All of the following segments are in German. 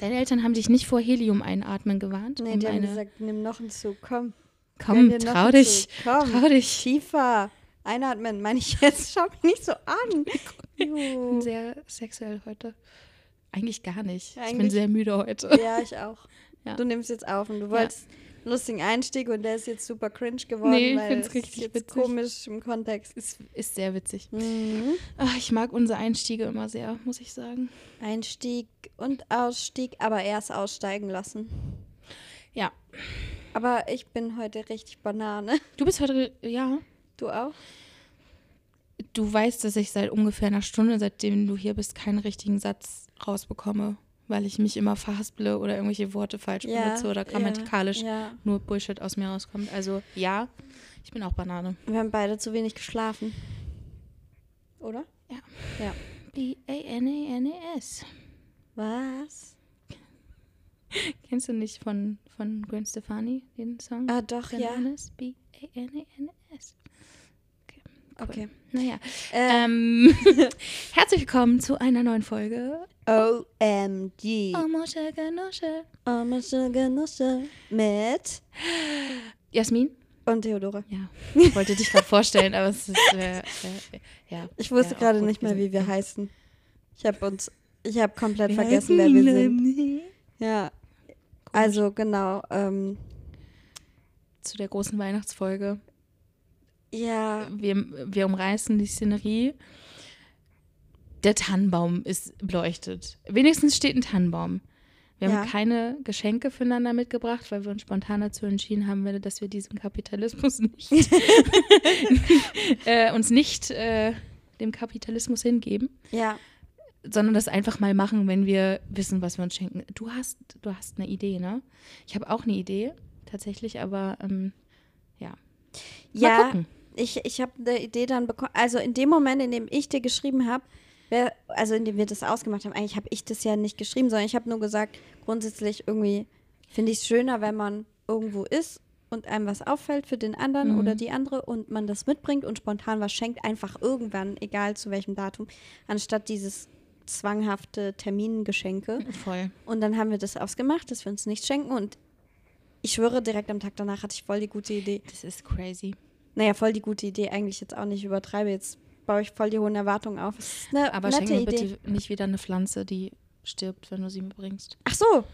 Deine Eltern haben dich nicht vor Helium einatmen gewarnt? Nee, um die haben eine- gesagt, nimm noch einen Zug, komm. Komm, trau dich. Zug. Komm, Trau dich. tiefer. Einatmen, meine ich jetzt. Schau mich nicht so an. Ich bin sehr sexuell heute. Eigentlich gar nicht. Ich bin Eigentlich- sehr müde heute. Ja, ich auch. Ja. Du nimmst jetzt auf und du wolltest einen lustigen Einstieg und der ist jetzt super cringe geworden, Nee, ich find's es richtig witzig. komisch im Kontext. Ist, ist sehr witzig. Mhm. Ach, ich mag unsere Einstiege immer sehr, muss ich sagen. Einstieg und Ausstieg, aber erst aussteigen lassen. Ja. Aber ich bin heute richtig Banane. Du bist heute, ja, Du auch? du weißt, dass ich seit ungefähr einer Stunde, seitdem du hier bist, keinen richtigen Satz rausbekomme, weil ich mich immer verhasple oder irgendwelche Worte falsch benutze oder grammatikalisch Ja. nur Bullshit aus mir rauskommt. Also ja, ich bin auch Banane. Wir haben beide zu wenig geschlafen. Oder? Ja. Ja. B-A-N-A-N-A-S. Was? Kennst du nicht von, von Gwen Stefani den Song? Ah, doch, ja. Bananas. Okay. Cool. Okay. Naja. Äh, Ähm, herzlich willkommen zu einer neuen Folge. OMG. Oh, Mosche, Genosche. Masche, Genusse. Mit Jasmin? und Theodore. Ja. Ich wollte dich gerade vorstellen, aber es ist, äh, äh, ja. Ich wusste Ja, gerade nicht mehr, wie wir heißen. Ich habe uns, ich habe komplett Wir vergessen, wer wir sind. sind. Ja. Also genau. Ähm, Zu der großen Weihnachtsfolge. Ja. Wir, wir umreißen die Szenerie. Der Tannenbaum ist beleuchtet. Wenigstens steht ein Tannenbaum. Wir Ja. haben keine Geschenke füreinander mitgebracht, weil wir uns spontan dazu entschieden haben, dass wir diesem Kapitalismus nicht, äh, uns nicht äh, dem Kapitalismus hingeben, Ja. sondern das einfach mal machen, wenn wir wissen, was wir uns schenken. Du hast, du hast eine Idee, ne? Ich habe auch eine Idee, tatsächlich, aber ähm, ja. Mal Ja. gucken. Ich, ich habe eine Idee dann bekommen. Also in dem Moment, in dem ich dir geschrieben habe, also in dem wir das ausgemacht haben, eigentlich habe ich das ja nicht geschrieben, sondern ich habe nur gesagt, grundsätzlich irgendwie finde ich es schöner, wenn man irgendwo ist und einem was auffällt für den anderen Mhm. oder die andere und man das mitbringt und spontan was schenkt, einfach irgendwann, egal zu welchem Datum, anstatt dieses zwanghafte Termingeschenke. Voll. Und dann haben wir das ausgemacht, dass wir uns nichts schenken und ich schwöre, direkt am Tag danach hatte ich voll die gute Idee. Das ist crazy. Naja, voll die gute Idee, eigentlich jetzt auch nicht übertreibe. Jetzt baue ich voll die hohen Erwartungen auf. Aber nette schenk mir Idee. bitte nicht wieder eine Pflanze, die stirbt, wenn du sie mir bringst. Ach so.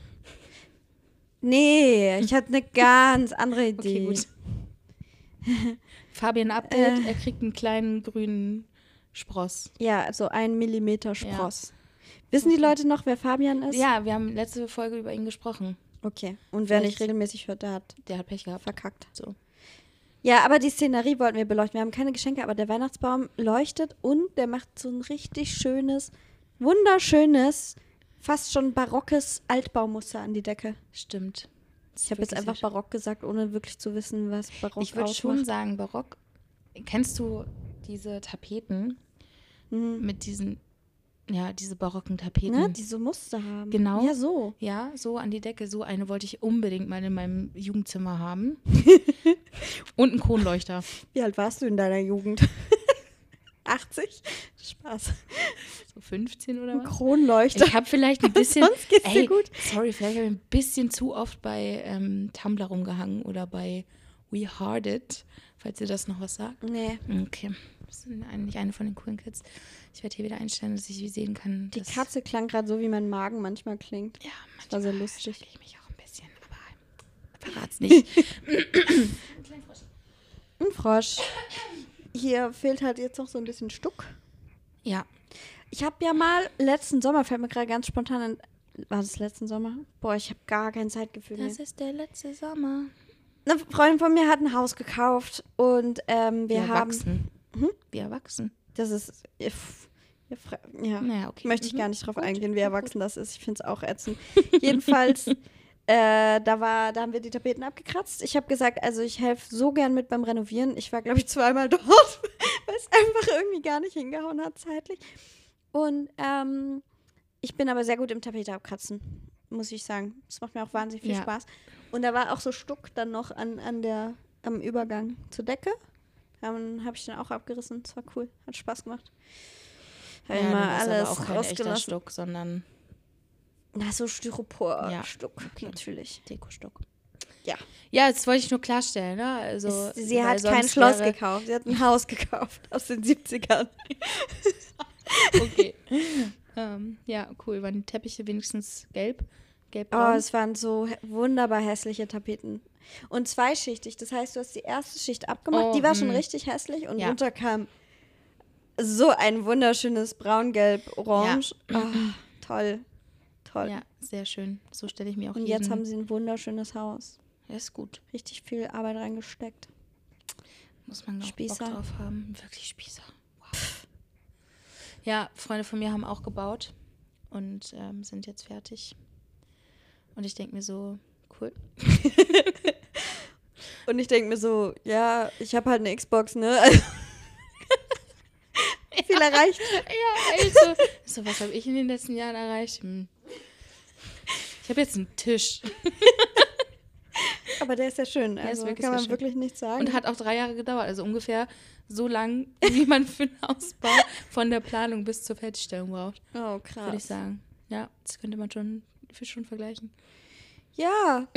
Nee, ich hatte eine ganz andere Idee. gut. Fabian Update, Äh. er kriegt einen kleinen grünen Spross. Ja, so ein Millimeter Spross. Wissen die Leute noch, wer Fabian ist? Ja, wir haben letzte Folge über ihn gesprochen. Okay. Und wer nicht Vielleicht- regelmäßig hört, der hat Der hat Pech gehabt. verkackt. So. Ja, aber die Szenerie wollten wir beleuchten. Wir haben keine Geschenke, aber der Weihnachtsbaum leuchtet und der macht so ein richtig schönes, wunderschönes, fast schon barockes Altbaumuster an die Decke. Stimmt. Ich habe jetzt einfach barock gesagt, ohne wirklich zu wissen, was barock Ich würde schon sagen, barock. Kennst du diese Tapeten Mhm. mit diesen, ja, diese barocken Tapeten? Ne, die so Muster haben. Genau. Ja, so. Ja, so an die Decke. So eine wollte ich unbedingt mal in meinem Jugendzimmer haben. Und einen Kronleuchter. Wie alt warst du in deiner Jugend? 80? Spaß. So 15 oder Ein was? Kronleuchter. Ich habe vielleicht ein bisschen. Sonst geht's dir ey, gut. Sorry, vielleicht habe ich ein bisschen zu oft bei ähm, Tumblr rumgehangen oder bei We Hard It, falls ihr das noch was sagt. Nee. Okay. Das sind eigentlich eine von den coolen Kids. Ich werde hier wieder einstellen, dass ich sehen kann. Die Katze klang gerade so, wie mein Magen manchmal klingt. Ja, Das war sehr manchmal lustig. ich mich auch ein bisschen, aber verrat's nicht. Ein Frosch. Hier fehlt halt jetzt noch so ein bisschen Stuck. ja, Ich habe ja mal letzten Sommer, fällt mir gerade ganz spontan an. War das letzten Sommer? Boah, ich habe gar kein Zeitgefühl mehr. das ist der letzte Sommer. Eine Freundin von mir hat ein Haus gekauft und ähm, wir Wir haben. erwachsen. Wir erwachsen. Das ist. Ja, ja. Naja, okay. möchte ich Mhm. gar nicht drauf Gut, eingehen, wie erwachsen das ist. Ich finde es auch ätzend. Jedenfalls, äh, da, war, da haben wir die Tapeten abgekratzt. Ich habe gesagt, also ich helfe so gern mit beim Renovieren. Ich war, glaube ich, zweimal dort, weil es einfach irgendwie gar nicht hingehauen hat zeitlich. Und ähm, ich bin aber sehr gut im Tapete abkratzen, muss ich sagen. Das macht mir auch wahnsinnig viel Ja. Spaß. Und da war auch so Stuck dann noch an, an der, am Übergang zur Decke. Dann habe ich den auch abgerissen. Das war cool. Hat Spaß gemacht. Hab Ja, dann aber alles auch kein rausgelassen. Stuck, sondern Na, so Styropor Ja, natürlich. Dekostuck. Ja. Ja, das wollte ich nur klarstellen, ne? Also, Es- sie hat kein Schloss gekauft. Sie hat ein Haus gekauft aus den 70ern. Okay. ähm, ja, cool. Waren die Teppiche wenigstens gelb? Oh, Gelbbraun? es waren so wunderbar hässliche Tapeten. Und zweischichtig. Das heißt, du hast die erste Schicht abgemacht. Oh, die war schon hm. richtig hässlich. Und Ja. runter kam so ein wunderschönes Braun-Gelb-Orange. Oh, toll. Toll. ja, sehr schön. So stelle ich mir auch Und jetzt haben sie ein wunderschönes Haus. Ja, ist gut. Richtig viel Arbeit reingesteckt. Muss man auch Spießer. Bock drauf haben. Wirklich Spießer. Wow. Ja, Freunde von mir haben auch gebaut und ähm, sind jetzt fertig. Und ich denke mir so, cool. Und ich denke mir so, ja, ich habe halt eine Xbox, ne? Also, viel erreicht. Ja, ey, so, so was habe ich in den letzten Jahren erreicht? Hm. Ich habe jetzt einen Tisch Aber der ist ja schön. ist Also kann man schön. wirklich nichts sagen. und hat auch drei Jahre gedauert. Also ungefähr so lang, wie man für einen Ausbau von der Planung bis zur Fertigstellung braucht, oh, krass. würde ich sagen. Ja, das könnte man schon, für schon vergleichen. Ja.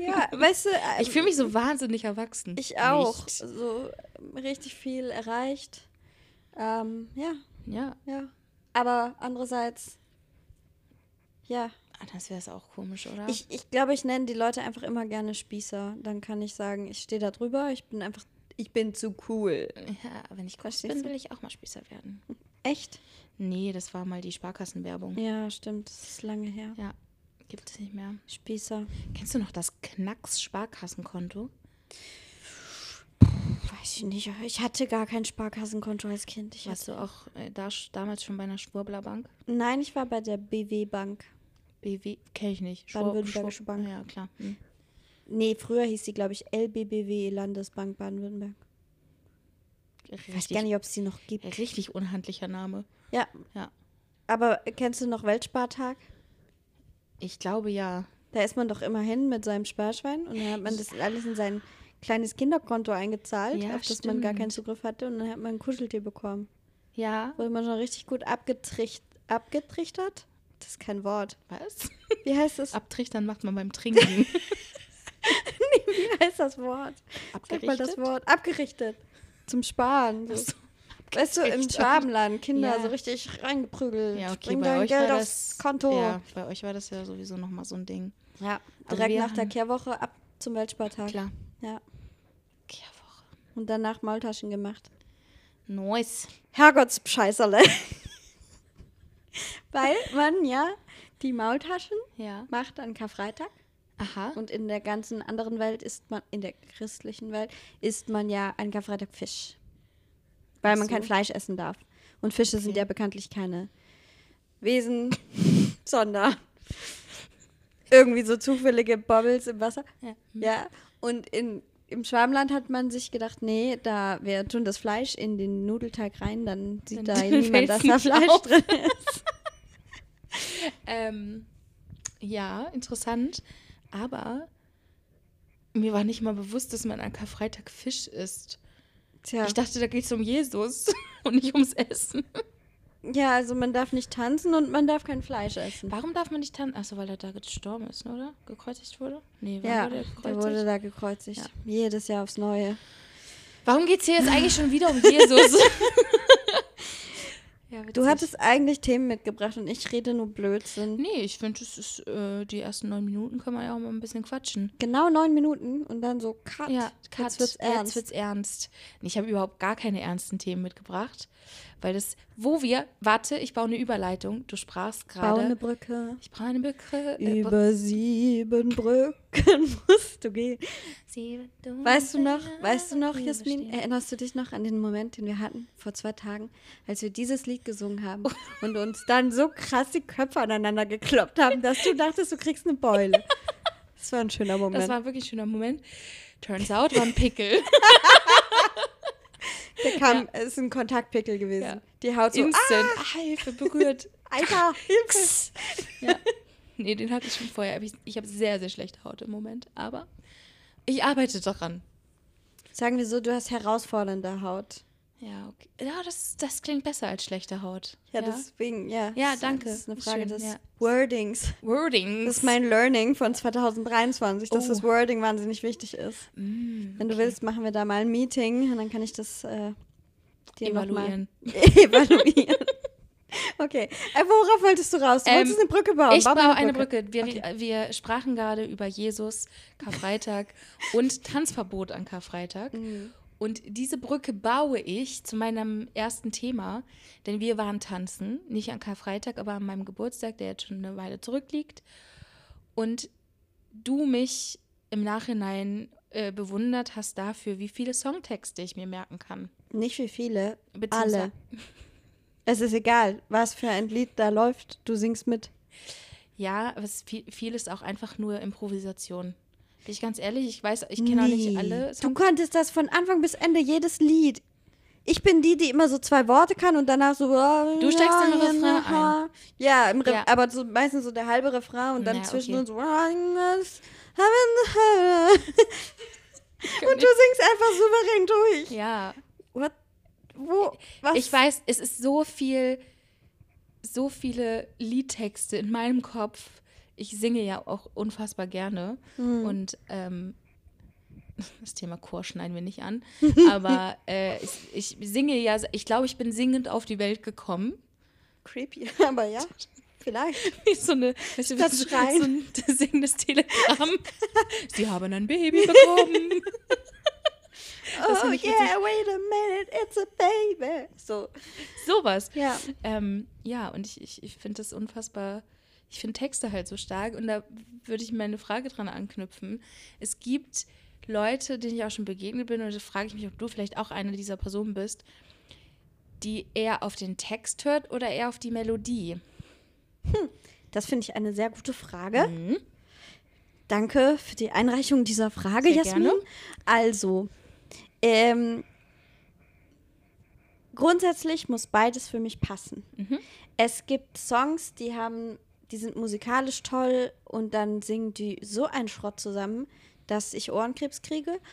ja, weißt du, äh, Ich fühle mich so wahnsinnig erwachsen. ich auch. Nicht. So richtig viel erreicht. Ähm, ja, Ja, ja. Aber andererseits, ja. anders wäre es auch komisch, oder? Ich, ich glaube, ich nenne die Leute einfach immer gerne Spießer. Dann kann ich sagen, ich stehe da drüber, ich bin einfach, ich bin zu cool. ja, wenn ich groß Verstehst bin, du? will ich auch mal Spießer werden. Echt? Nee, das war mal die Sparkassenwerbung. Ja, stimmt. Das ist lange her. Ja, gibt es nicht mehr. Spießer. Kennst du noch das Knacks-Sparkassenkonto? Weiß ich nicht. Ich hatte gar kein Sparkassenkonto als Kind. Ich Warst du auch äh, da, damals schon bei einer Schwurbler-Bank? nein, ich war bei der BW Bank. BW? Kenne ich nicht. Baden-Württembergische Bank. Ja, klar. Hm. Nee, früher hieß sie, glaube ich, LBBW, Landesbank Baden-Württemberg. Ich weiß gar nicht, ob es die noch gibt. richtig unhandlicher Name. Ja. Ja. Aber kennst du noch Weltspartag? Ich glaube ja. Da ist man doch immer hin mit seinem Sparschwein und dann hat man das alles in sein kleines Kinderkonto eingezahlt, Ja, auf das man gar keinen stimmt. Zugriff hatte und dann hat man ein Kuscheltier bekommen. Ja. Wurde man schon richtig gut abgetricht, abgetrichtert? Das ist kein Wort. Was? Wie heißt das? Abtrichtern macht man beim Trinken. Wie heißt das Wort? Sag mal das Abgerichtet? Wort. Abgerichtet. Zum Sparen. So. So. Weißt du, im Abgerichtet. Kinder Ja. so richtig reingeprügelt. Ja, okay, Bring dein euch Geld war aufs das Konto. Ja, bei euch war das ja sowieso nochmal so ein Ding. Ja, Also direkt wir nach der Kehrwoche ab zum Weltspartag. Klar. Ja. Kehrwoche. Und danach Maultaschen gemacht. Nice. Herrgottsscheißerle. Weil man ja die Maultaschen Ja. macht an Karfreitag. Aha. Und in der ganzen anderen Welt isst man, in der christlichen Welt, isst man ja an Karfreitag Fisch. Weil Ach man kein so. Fleisch essen darf. Und Fische sind Okay. ja bekanntlich keine Wesen, sondern irgendwie so zufällige Bobbles im Wasser. Ja. Ja, und in, im Schwarmland hat man sich gedacht, nee, da wir tun das Fleisch in den Nudelteig rein, dann sieht Dann da niemand, dass da Fleisch auf. drin ist. Ähm, ja, interessant. Aber mir war nicht mal bewusst, dass man an Karfreitag Fisch isst. Tja, Ich dachte, da geht es um Jesus und nicht ums Essen. ja, also man darf nicht tanzen und man darf kein Fleisch essen. Warum darf man nicht tanzen? Achso, weil er da gestorben ist, oder? Gekreuzigt wurde? Nee, wann Ja, wurde er der gekreuzigt? wurde da gekreuzigt. Ja. Jedes Jahr aufs Neue. Warum geht es hier jetzt eigentlich schon wieder um Jesus? ja, Du hattest eigentlich Themen mitgebracht und ich rede nur Blödsinn. Nee, ich finde, es ist, äh, die ersten neun Minuten kann man ja auch mal ein bisschen quatschen. Genau neun Minuten und dann so cut. Ja, Cut, Jetzt wird's ernst. Jetzt wird's ernst. Ich habe überhaupt gar keine ernsten Themen mitgebracht, weil das, wo wir, warte, ich baue eine Überleitung. Du sprachst Bau eine gerade. Brücke. Ich brauche eine Brücke. Äh, Über sieben Brücken. musst du gehen. Weißt du noch, weißt du noch, Jasmin, erinnerst du dich noch an den Moment, den wir hatten vor zwei Tagen, als wir dieses Lied gesungen haben und uns dann so krass die Köpfe aneinander gekloppt haben, dass du dachtest, du kriegst eine Beule. Das war ein schöner Moment. Das war wirklich ein schöner Moment. Turns out war ein Pickel. Der kam, ja. ist ein Kontaktpickel gewesen. Ja. Die Haut so, Instant, ah, Hilfe, berührt. Alter, Hilfe. ja. Nee, den hatte ich schon vorher. Ich, ich habe sehr, sehr schlechte Haut im Moment. Aber ich arbeite daran. Sagen wir so, du hast herausfordernde Haut. Ja, okay. Ja, das, das klingt besser als schlechte Haut. Ja, ja. deswegen, ja. Ja, danke. Das ist eine Frage Schön, des ja. Wordings. Wordings. Das ist mein Learning von 2023, dass oh. das Wording wahnsinnig wichtig ist. Mm, Wenn du willst, machen wir da mal ein Meeting und dann kann ich das äh, dir evaluieren. evaluieren. Okay, äh, worauf wolltest du raus? Du ähm, wolltest eine Brücke bauen. Ich baue eine Brücke. Brücke. Wir, okay. wir, sprachen gerade über Jesus, Karfreitag und Tanzverbot an Karfreitag. Mhm. Und diese Brücke baue ich zu meinem ersten Thema, denn wir waren tanzen, nicht an Karfreitag, aber an meinem Geburtstag, der jetzt schon eine Weile zurückliegt. Und du mich im Nachhinein äh, bewundert hast dafür, wie viele Songtexte ich mir merken kann. Nicht wie viele, alle. Es ist egal, was für ein Lied da läuft, du singst mit. Ja, aber viel, viel ist auch einfach nur Improvisation. Bin ich ganz ehrlich, ich weiß, ich kenne nee. auch nicht alle. Du konntest das von Anfang bis Ende jedes Lied. Ich bin die, die immer so zwei Worte kann und danach so. Oh, du steigst ja, im Refrain ein. Ja, im Re ja. aber so, meistens so der halbe Refrain und dann ja, zwischendurch okay. so. und du singst einfach souverän durch. Ja. What? Wo? Was? Ich weiß, es ist so viel, so viele Liedtexte in meinem Kopf ich singe ja auch unfassbar gerne mhm. und ähm, das Thema Chor schneiden wir nicht an, aber äh, ich, ich, singe ja, ich glaube, ich bin singend auf die Welt gekommen. Creepy, aber ja. Vielleicht. Wie so eine, weißt du, das so, so ein singendes Telegramm. Sie haben ein Baby bekommen. oh yeah, wait a minute, it's a baby. So. Sowas. Ja. Ähm, ja, und ich, ich, ich finde das unfassbar ich finde Texte halt so stark und da würde ich meine Frage dran anknüpfen. Es gibt Leute, denen ich auch schon begegnet bin und da frage ich mich, ob du vielleicht auch eine dieser Personen bist, die eher auf den Text hört oder eher auf die Melodie. Hm, das finde ich eine sehr gute Frage. Mhm. Danke für die Einreichung dieser Frage, sehr Jasmin. Gerne. Also, ähm, grundsätzlich muss beides für mich passen. Mhm. Es gibt Songs, die haben die sind musikalisch toll und dann singen die so einen Schrott zusammen, dass ich Ohrenkrebs kriege.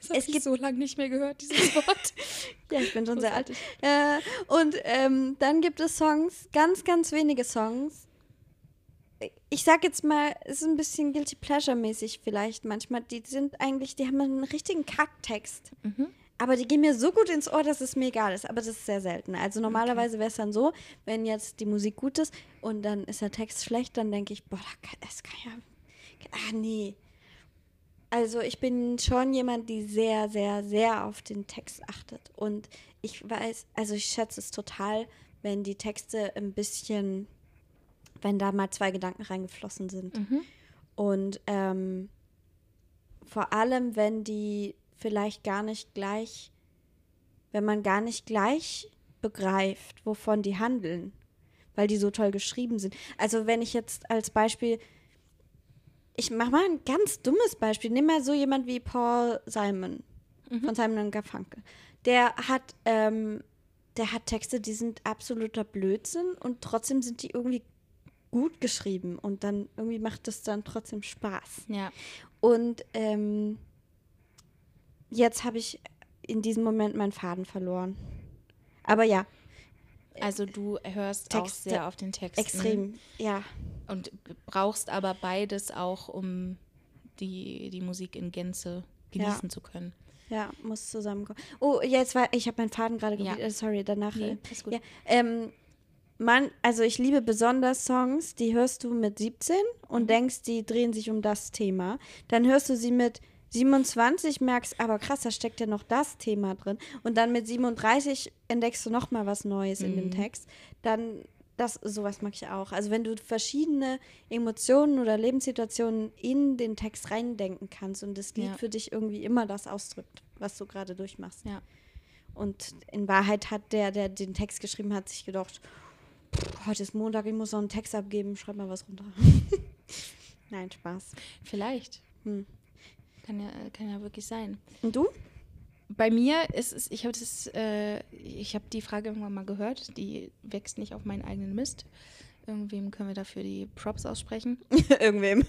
Das habe ich so lange nicht mehr gehört, dieses Wort. ja, ich bin schon sehr alt. Äh, und ähm, dann gibt es Songs, ganz, ganz wenige Songs. Ich sag jetzt mal, es ist ein bisschen Guilty Pleasure-mäßig vielleicht manchmal. Die sind eigentlich, die haben einen richtigen Kacktext. Mhm. Aber die gehen mir so gut ins Ohr, dass es mir egal ist. Aber das ist sehr selten. Also normalerweise wäre es dann so, wenn jetzt die Musik gut ist und dann ist der Text schlecht, dann denke ich, boah, das kann ja. Ah, nee. Also ich bin schon jemand, die sehr, sehr, sehr auf den Text achtet. Und ich weiß, also ich schätze es total, wenn die Texte ein bisschen, wenn da mal zwei Gedanken reingeflossen sind. Mhm. Und ähm, vor allem, wenn die vielleicht gar nicht gleich, wenn man gar nicht gleich begreift, wovon die handeln, weil die so toll geschrieben sind. Also wenn ich jetzt als Beispiel, ich mache mal ein ganz dummes Beispiel, nimm mal so jemand wie Paul Simon mhm. von Simon Garfunkel. Der hat, ähm, der hat Texte, die sind absoluter Blödsinn und trotzdem sind die irgendwie gut geschrieben und dann irgendwie macht es dann trotzdem Spaß. Ja. Und ähm, jetzt habe ich in diesem Moment meinen Faden verloren. Aber ja. Also du hörst Texte, auch sehr auf den Text. Extrem, ja. Und brauchst aber beides auch, um die, die Musik in Gänze genießen ja. zu können. Ja, muss zusammenkommen. Oh, jetzt war ich habe meinen Faden gerade ja. Sorry, danach. Nee, äh, ist gut. Ja, ähm, man, also ich liebe besonders Songs, die hörst du mit 17 und mhm. denkst, die drehen sich um das Thema. Dann hörst du sie mit 27 merkst, aber krass, da steckt ja noch das Thema drin. Und dann mit 37 entdeckst du noch mal was Neues mhm. in dem mhm. Text. Dann das, sowas mag ich auch. Also wenn du verschiedene Emotionen oder Lebenssituationen in den Text reindenken kannst und das Lied Ja. für dich irgendwie immer das ausdrückt, was du gerade durchmachst. Ja. Und in Wahrheit hat der, der den Text geschrieben hat, sich gedacht, "Pff, heute ist Montag, ich muss noch einen Text abgeben, schreib mal was runter. Nein, Spaß. Vielleicht. Hm. Kann ja, kann ja wirklich sein. Und du? Bei mir ist es, ich habe das, äh, ich habe die Frage irgendwann mal gehört, die wächst nicht auf meinen eigenen Mist. Irgendwem können wir dafür die Props aussprechen. Irgendwem.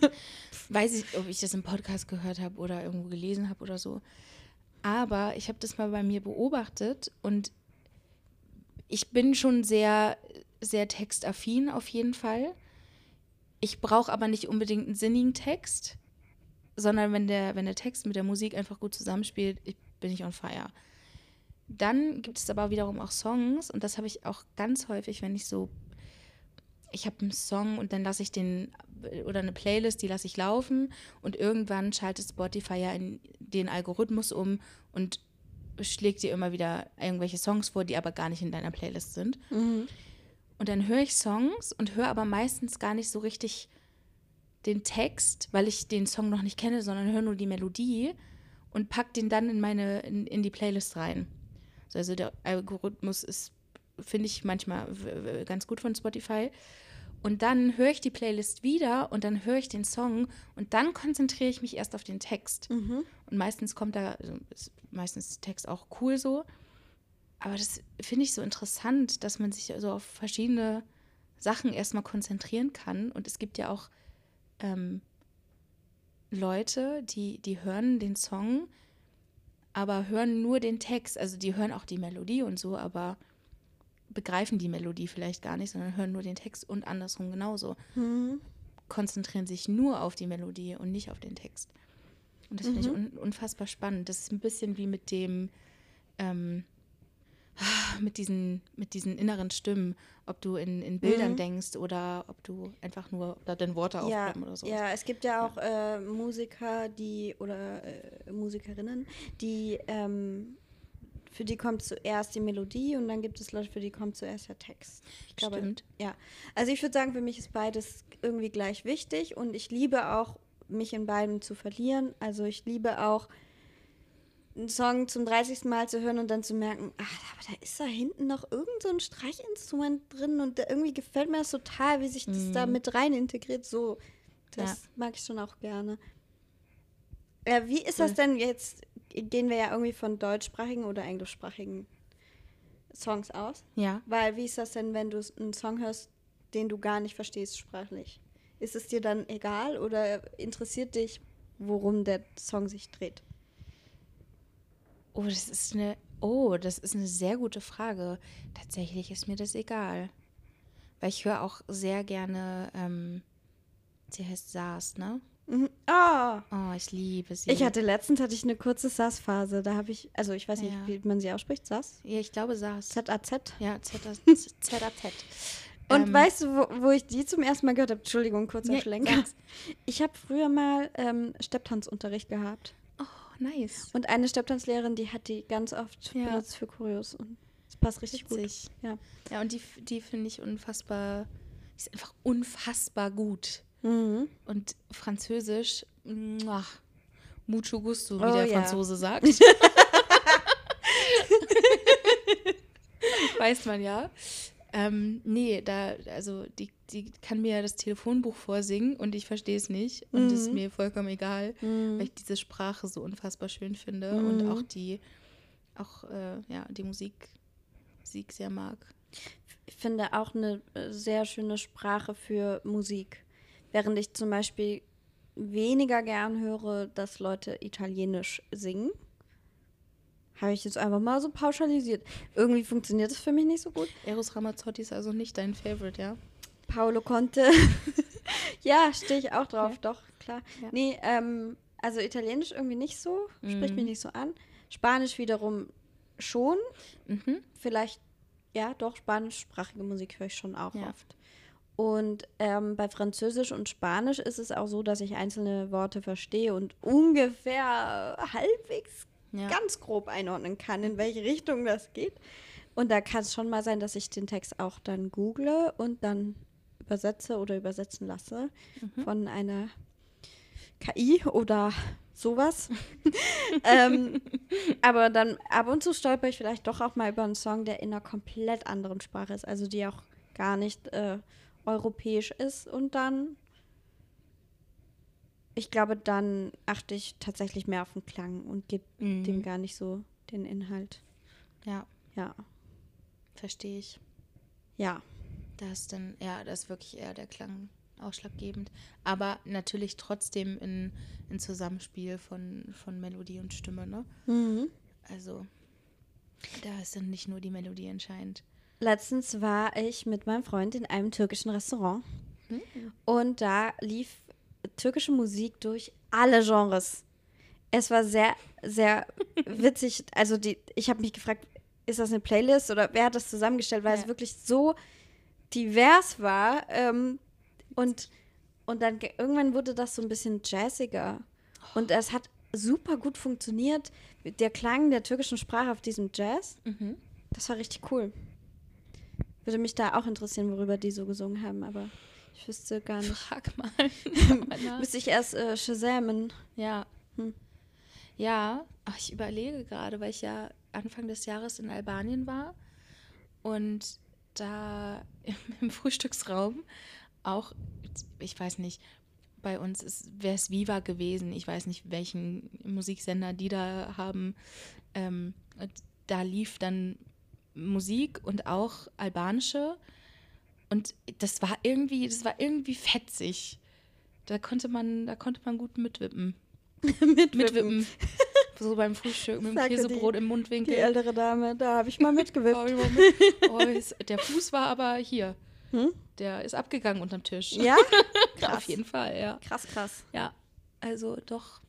Weiß ich, ob ich das im Podcast gehört habe oder irgendwo gelesen habe oder so. Aber ich habe das mal bei mir beobachtet und ich bin schon sehr, sehr textaffin auf jeden Fall. Ich brauche aber nicht unbedingt einen sinnigen Text, sondern wenn der, wenn der Text mit der Musik einfach gut zusammenspielt, ich, bin ich on fire. Dann gibt es aber wiederum auch Songs und das habe ich auch ganz häufig, wenn ich so, ich habe einen Song und dann lasse ich den oder eine Playlist, die lasse ich laufen und irgendwann schaltet Spotify ja in den Algorithmus um und schlägt dir immer wieder irgendwelche Songs vor, die aber gar nicht in deiner Playlist sind. Und dann höre ich Songs und höre aber meistens gar nicht so richtig den Text, weil ich den Song noch nicht kenne, sondern höre nur die Melodie und pack den dann in meine in, in die Playlist rein. So, Also der Algorithmus ist, finde ich manchmal ganz gut von Spotify. Und dann höre ich die Playlist wieder und dann höre ich den Song und dann konzentriere ich mich erst auf den Text. Und meistens kommt da, also ist meistens der Text auch cool so. Aber das finde ich so interessant, dass man sich so auf verschiedene Sachen erstmal konzentrieren kann. Und es gibt ja auch ähm, Leute, die, die hören den Song, aber hören nur den Text. Also die hören auch die Melodie und so, aber begreifen die Melodie vielleicht gar nicht, sondern hören nur den Text und andersrum genauso. Konzentrieren sich nur auf die Melodie und nicht auf den Text. Und das finde ich un unfassbar spannend. Das ist ein bisschen wie mit dem, ähm, mit diesen, mit diesen inneren Stimmen, ob du in, in Bildern denkst oder ob du einfach nur da deine Worte Ja, aufschreiben oder so. ja, es gibt ja auch äh, Musiker, die oder äh, Musikerinnen, die ähm, für die kommt zuerst die Melodie und dann gibt es Leute, für die kommt zuerst der Text. Ich glaube, Stimmt. ja. Also ich würde sagen, für mich ist beides irgendwie gleich wichtig und ich liebe auch, mich in beiden zu verlieren. Also ich liebe auch, einen Song zum 30. Mal zu hören und dann zu merken, ach, aber da ist da hinten noch irgend so ein Streichinstrument drin und da irgendwie gefällt mir das total, wie sich das da mit rein integriert. So, das Ja. mag ich schon auch gerne. Ja, wie ist das denn jetzt? Gehen wir ja irgendwie von deutschsprachigen oder englischsprachigen Songs aus? Ja. Weil wie ist das denn, wenn du einen Song hörst, den du gar nicht verstehst sprachlich? Ist es dir dann egal oder interessiert dich, worum der Song sich dreht? Oh, das ist eine, oh, das ist eine sehr gute Frage. Tatsächlich ist mir das egal. Weil ich höre auch sehr gerne, ähm, sie heißt Saas, ne? Mhm. Ah, Oh, ich liebe sie. ich hatte letztens hatte ich eine kurze SAS-Phase. Da habe ich, also ich weiß nicht, Ja. wie man sie ausspricht, SAS? Ja, ich glaube Saas. Z-A-Z. Ja, ZAZ. Und Ähm, weißt du, wo, wo ich die zum ersten Mal gehört habe? Entschuldigung, kurzer Nee, Schlenker. Ich habe früher mal ähm, Stepptanzunterricht gehabt. Nice. Und eine Stepptanzlehrerin, die hat die ganz oft Ja. benutzt für Choreos. Und es passt richtig Witzig. gut. Ja. Ja, und die, die finde ich unfassbar, die ist einfach unfassbar gut. Mhm. Und Französisch, muah, mucho gusto, wie Oh, der ja. Franzose sagt. Weiß man ja. Ähm, nee, da, also die, die kann mir das Telefonbuch vorsingen und ich verstehe es nicht. Und es ist Mhm. mir vollkommen egal, weil ich diese Sprache so unfassbar schön finde Mhm. und auch die, auch äh, ja, die Musik, Musik sehr mag. Ich finde auch eine äh, sehr schöne Sprache für Musik. Während ich zum Beispiel weniger gern höre, dass Leute Italienisch singen. Habe ich jetzt einfach mal so pauschalisiert. Irgendwie funktioniert das für mich nicht so gut. Eros Ramazzotti ist also nicht dein Favorite, ja? Paolo Conte. ja, stehe ich auch drauf, Ja. doch, klar. Ja. Nee, ähm, also Italienisch irgendwie nicht so, spricht mich Mhm. nicht so an. Spanisch wiederum schon. Mhm. Vielleicht, ja, doch, spanischsprachige Musik höre ich schon auch Ja. oft. Und ähm, bei Französisch und Spanisch ist es auch so, dass ich einzelne Worte verstehe und ungefähr halbwegs Ja. ganz grob einordnen kann, in welche Richtung das geht. Und da kann es schon mal sein, dass ich den Text auch dann google und dann übersetze oder übersetzen lasse Mhm. von einer KI oder sowas. ähm, aber dann ab und zu stolper ich vielleicht doch auch mal über einen Song, der in einer komplett anderen Sprache ist, also die auch gar nicht äh, europäisch ist. Und dann, ich glaube, dann achte ich tatsächlich mehr auf den Klang und gebe Mhm. dem gar nicht so den Inhalt. Ja, Ja, verstehe ich. ja. Da ist dann, ja, da ist wirklich eher der Klang ausschlaggebend. Aber natürlich trotzdem in, in Zusammenspiel von, von Melodie und Stimme, ne? Mhm. Also, da ist dann nicht nur die Melodie entscheidend. Letztens war ich mit meinem Freund in einem türkischen Restaurant und da lief türkische Musik durch alle Genres. Es war sehr, sehr witzig. Also die, ich habe mich gefragt, ist das eine Playlist oder wer hat das zusammengestellt, weil Ja. es wirklich so divers war. Ähm, und, und dann ge- irgendwann wurde das so ein bisschen jazziger. Und es hat super gut funktioniert. Der Klang der türkischen Sprache auf diesem Jazz. Mhm. Das war richtig cool. Würde mich da auch interessieren, worüber die so gesungen haben, aber ich wüsste gar nicht. Frag mal. Müsste ich erst äh, Shazamen. Ja. Hm. Ja, ach, ich überlege gerade, weil ich ja Anfang des Jahres in Albanien war und da im, Frühstücksraum auch, ich weiß nicht, bei uns wäre es Viva gewesen. Ich weiß nicht, welchen Musiksender die da haben. Ähm, da lief dann Musik und auch albanische. Und das war irgendwie, das war irgendwie fetzig. Da konnte man, da konnte man gut mitwippen. Mitwippen. So beim Frühstück mit dem Käsebrot die- im Mundwinkel. Die ältere Dame, da habe ich mal mitgewippt. oh, der Fuß war aber hier. Hm? Der ist abgegangen unterm Tisch. Ja? Auf Krass. jeden Fall, ja. Krass, krass. Ja, also doch.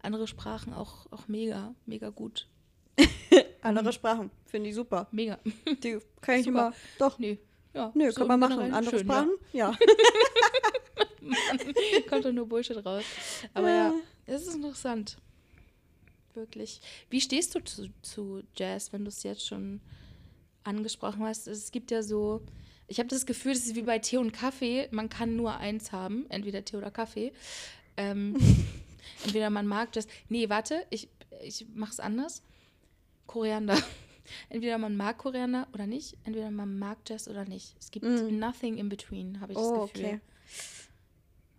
Andere Sprachen auch, auch mega, mega gut. Andere Sprachen, finde ich super. Mega. Die kann ich Super. immer. Doch. Nö. Ja, Nö, so kann man machen. Andere schön, Sprachen? Ja. Ja. Kommt doch nur Bullshit raus. Aber ja, es ist interessant. Wirklich. Wie stehst du zu, zu Jazz, wenn du es jetzt schon angesprochen hast? Es gibt ja so, ich habe das Gefühl, das ist wie bei Tee und Kaffee. Man kann nur eins haben, entweder Tee oder Kaffee. Ähm, entweder man mag das. Nee, warte, ich, ich mach's anders. Koriander. Entweder man mag Koriander oder nicht, entweder man mag Jazz oder nicht. Es gibt Mm. nothing in between, habe ich Oh, das Gefühl. okay.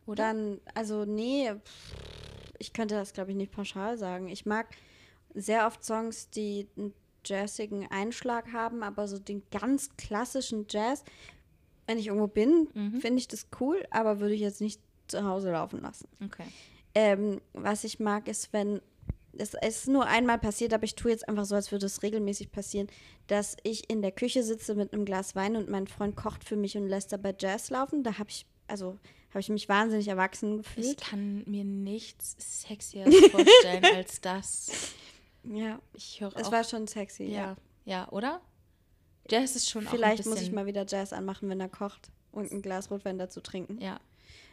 Oder? Dann, also nee, ich könnte das, glaube ich, nicht pauschal sagen. Ich mag sehr oft Songs, die einen jazzigen Einschlag haben, aber so den ganz klassischen Jazz, wenn ich irgendwo bin, Mhm. finde ich das cool, aber würde ich jetzt nicht zu Hause laufen lassen. Okay. Ähm, was ich mag, ist, wenn es es ist nur einmal passiert, aber ich tue jetzt einfach so, als würde es regelmäßig passieren, dass ich in der Küche sitze mit einem Glas Wein und mein Freund kocht für mich und lässt dabei Jazz laufen. Da habe ich, also habe ich mich wahnsinnig erwachsen Ich gefühlt. kann mir nichts Sexieres vorstellen als das. Ja, Ich höre es auch. war schon sexy. ja. Ja. ja, oder? Jazz ist schon Vielleicht muss ich mal wieder Jazz anmachen, wenn er kocht und ein Glas Rotwein dazu trinken. Ja.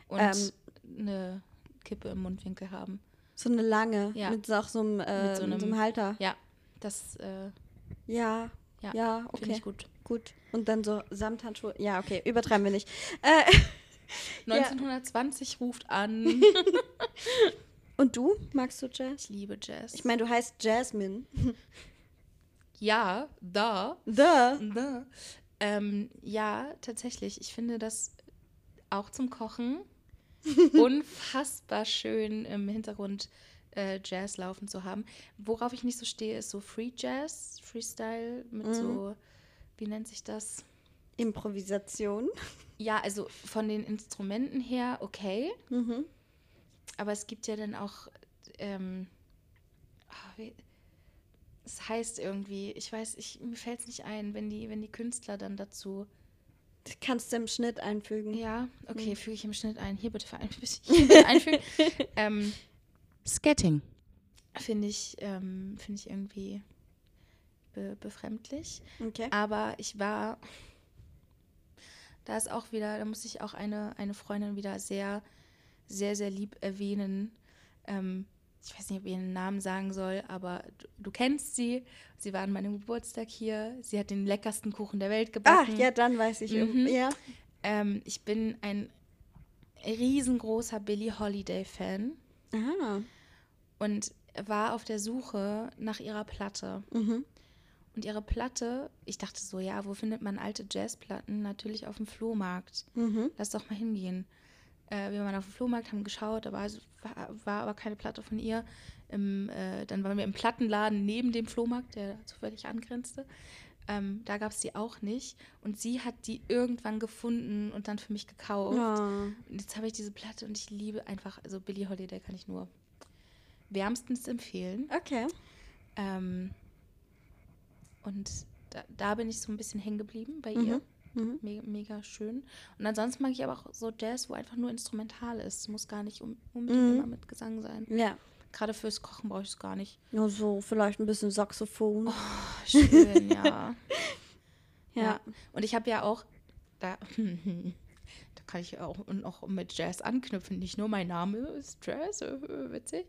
Und Ähm, eine Kippe im Mundwinkel haben. So eine lange Ja. mit so, auch so einem, äh, Mit so mit so einem einem- Halter. Ja, das äh, Ja, Ja, ja, finde okay. ich gut. Gut. Und dann so Samthandschuhe. Ja, okay, übertreiben wir nicht. Äh, 1920 ruft an. und du? Magst du Jazz? Ich liebe Jazz. Ich meine, du heißt Jasmine. ja, da. Da. da. Ähm, ja, tatsächlich. Ich finde das auch zum Kochen unfassbar schön im Hintergrund äh, Jazz laufen zu haben. Worauf ich nicht so stehe, ist so Free Jazz, Freestyle mit so, wie nennt sich das? Improvisation. Ja, also von den Instrumenten her okay, Mhm. aber es gibt ja dann auch, ähm, ah, wie, es heißt irgendwie, ich weiß, ich, mir fällt es nicht ein, wenn die, wenn die Künstler dann dazu kannst du im Schnitt einfügen. Ja, okay, füge ich im Schnitt ein. Hier bitte, hier bitte einfügen. ähm, Sketting. Finde ich, ähm, finde ich irgendwie be befremdlich. Okay. Aber ich war, da ist auch wieder, da muss ich auch eine, eine Freundin wieder sehr, sehr, sehr lieb erwähnen. Ähm, ich weiß nicht, ob ich ihren Namen sagen soll, aber du, du, kennst sie. Sie war an meinem Geburtstag hier. Sie hat den leckersten Kuchen der Welt gebacken. Ach, ja, dann weiß ich. Mhm. Ja. Ähm, ich bin ein riesengroßer Billie Holiday-Fan. Ah. Und war auf der Suche nach ihrer Platte. Mhm. Und ihre Platte, ich dachte so, ja, wo findet man alte Jazzplatten? Natürlich auf dem Flohmarkt. Mhm. Lass doch mal hingehen. Äh, wir waren auf dem Flohmarkt, haben geschaut, es war, war, aber keine Platte von ihr. Im, äh, dann waren wir im Plattenladen neben dem Flohmarkt, der zufällig angrenzte. Ähm, da gab es die auch nicht. Und sie hat die irgendwann gefunden und dann für mich gekauft. Oh. Und jetzt habe ich diese Platte und ich liebe einfach, also Billie Holiday kann ich nur wärmstens empfehlen. Okay. Ähm, und da, da, bin ich so ein bisschen hängen geblieben bei ihr. Mhm. Mega, mega, schön. Und ansonsten mag ich aber auch so Jazz, wo einfach nur instrumental ist. Muss gar nicht um, unbedingt Mhm. immer mit Gesang sein. Ja. Gerade fürs Kochen brauche ich es gar nicht. Ja, so vielleicht ein bisschen Saxophon. Oh, schön, ja. ja. Und ich habe ja auch, da, da kann ich auch noch mit Jazz anknüpfen. Nicht nur mein Name ist Jazz, äh, witzig.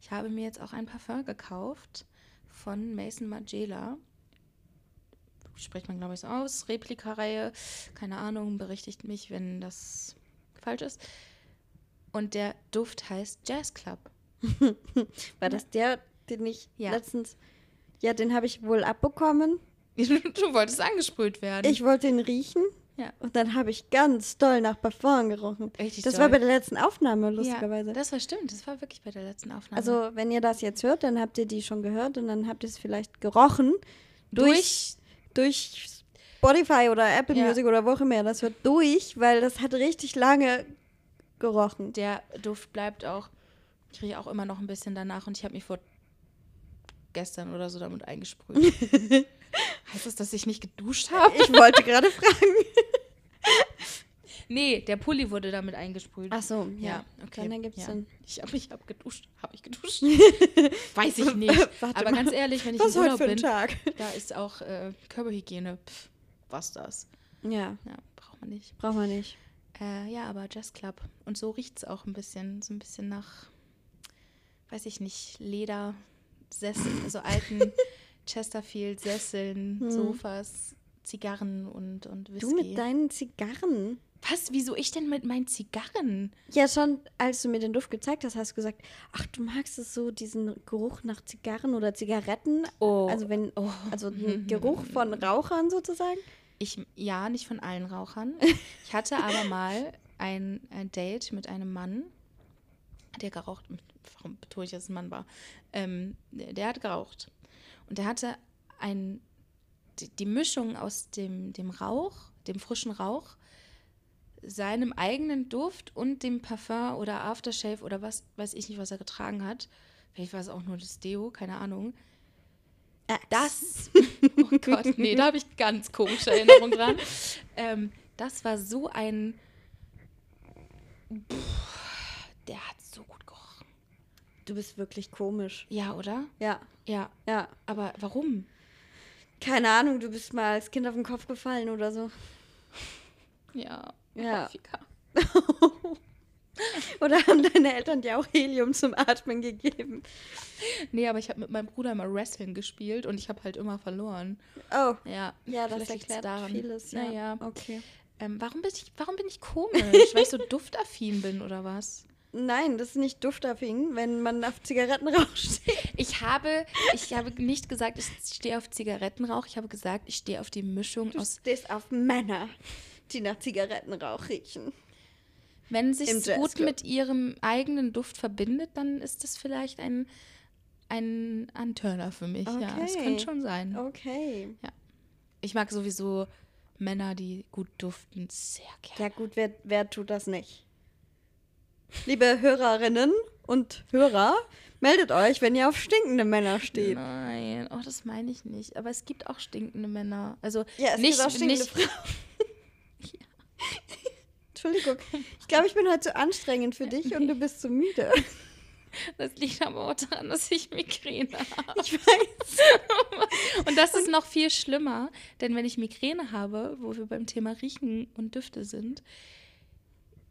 Ich habe mir jetzt auch ein Parfum gekauft von Mason Margiela. Spricht man, glaube ich, so aus. Replikareihe. Keine Ahnung, berichtigt mich, wenn das falsch ist. Und der Duft heißt Jazz Club. War das der, den ich Ja. letztens. Ja, den habe ich wohl abbekommen. Du wolltest angesprüht werden. Ich wollte ihn riechen. Ja. Und dann habe ich ganz doll nach Parfum gerochen. Richtig das doll. war bei der letzten Aufnahme, lustigerweise. Ja, das war stimmt. Das war wirklich bei der letzten Aufnahme. also, wenn ihr das jetzt hört, dann habt ihr die schon gehört und dann habt ihr es vielleicht gerochen. durch durch Spotify oder Apple Ja. Music oder wo auch immer. Das hört durch, weil das hat richtig lange gerochen. Der Duft bleibt auch. Ich rieche auch immer noch ein bisschen danach und ich habe mich vor gestern oder so damit eingesprüht. heißt das, dass ich nicht geduscht habe? Ich wollte gerade fragen. Nee, der Pulli wurde damit eingesprüht. Ach so, ja. ja, okay. Dann ergibt's ja. Sinn. Ich habe ich hab geduscht. Habe ich geduscht? Weiß ich nicht. Aber mal. ganz ehrlich, wenn ich Was im Urlaub bin, Tag? da ist auch äh, Körperhygiene. Pff, was das? Ja, Ja, braucht man nicht. braucht man nicht. Äh, ja, aber Jazz Club. Und so riecht es auch ein bisschen, so ein bisschen nach, weiß ich nicht, Leder, Sessel, also alten Chesterfield-Sesseln, Sofas, Zigarren und, und Whisky. Du mit deinen Zigarren. Was? Wieso ich denn mit meinen Zigarren? Ja, schon, als du mir den Duft gezeigt hast, hast du gesagt, ach, du magst es so, diesen Geruch nach Zigarren oder Zigaretten. Oh. Also wenn, Oh. also den Geruch von Rauchern sozusagen. Ich, ja, nicht von allen Rauchern. Ich hatte aber mal ein, ein Date mit einem Mann, der geraucht, warum betone ich, dass es ein Mann war? Ähm, der, der hat geraucht. Und der hatte ein, die, die Mischung aus dem, dem Rauch, dem frischen Rauch, seinem eigenen Duft und dem Parfum oder Aftershave oder was weiß ich nicht, was er getragen hat. Vielleicht war es auch nur das Deo, keine Ahnung. Das, oh Gott, nee, da habe ich ganz komische Erinnerungen dran. Ähm, das war so ein, Pff, der hat so gut gerochen. Du bist wirklich komisch. Ja, oder? Ja, Ja, ja. aber warum? Keine Ahnung, du bist mal als Kind auf den Kopf gefallen oder so. Ja, Ja. häufiger. Oder haben deine Eltern dir auch Helium zum Atmen gegeben? Nee, aber ich habe mit meinem Bruder immer Wrestling gespielt und ich habe halt immer verloren. Oh, Ja, ja, das erklärt vieles. Ja. Naja, Okay. ähm, warum, bin ich, warum bin ich komisch? Weil ich so duftaffin bin oder was? Nein, das ist nicht duftaffin, wenn man auf Zigarettenrauch steht. Ich habe, ich habe nicht gesagt, ich stehe auf Zigarettenrauch. Ich habe gesagt, ich stehe auf die Mischung Du aus. stehst auf Männer, die nach Zigarettenrauch riechen. Wenn sich gut mit ihrem eigenen Duft verbindet, dann ist das vielleicht ein, ein Antörner für mich. Ja, das Okay. könnte schon sein. Okay. Ich mag sowieso Männer, die gut duften, sehr gerne. Ja gut, wer, wer tut das nicht? Liebe Hörerinnen und Hörer, meldet euch, wenn ihr auf stinkende Männer steht. Nein, oh, das meine ich nicht. Aber es gibt auch stinkende Männer. Also Ja, es nicht, gibt auch stinkende nicht, Frauen. Entschuldigung, ich glaube, ich bin heute zu anstrengend für dich und du bist zu müde. Das liegt aber auch daran, dass ich Migräne habe. Ich weiß. Und das ist noch viel schlimmer, denn wenn ich Migräne habe, wo wir beim Thema Riechen und Düfte sind,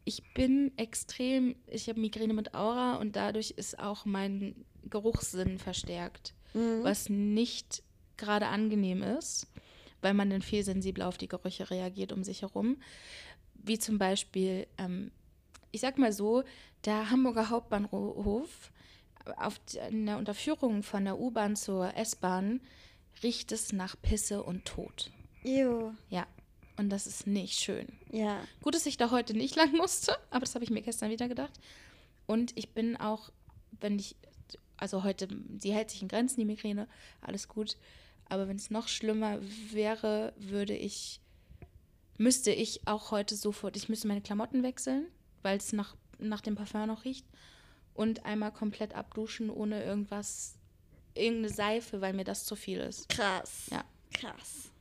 ich bin extrem, ich habe Migräne mit Aura und dadurch ist auch mein Geruchssinn verstärkt, Mhm. was nicht gerade angenehm ist, weil man dann viel sensibler auf die Gerüche reagiert um sich herum. Wie zum Beispiel, ähm, ich sag mal so, der Hamburger Hauptbahnhof auf d- in der Unterführung von der U-Bahn zur S-Bahn riecht es nach Pisse und Tod. Ew. Ja, und das ist nicht schön. Ja. Gut, dass ich da heute nicht lang musste, aber das habe ich mir gestern wieder gedacht. Und ich bin auch, wenn ich, also heute, sie hält sich in Grenzen, die Migräne, alles gut. Aber wenn es noch schlimmer wäre, würde ich, müsste ich auch heute sofort, ich müsste meine Klamotten wechseln, weil es nach, nach dem Parfum noch riecht. Und einmal komplett abduschen ohne irgendwas, irgendeine Seife, weil mir das zu viel ist. Krass. Ja. Krass.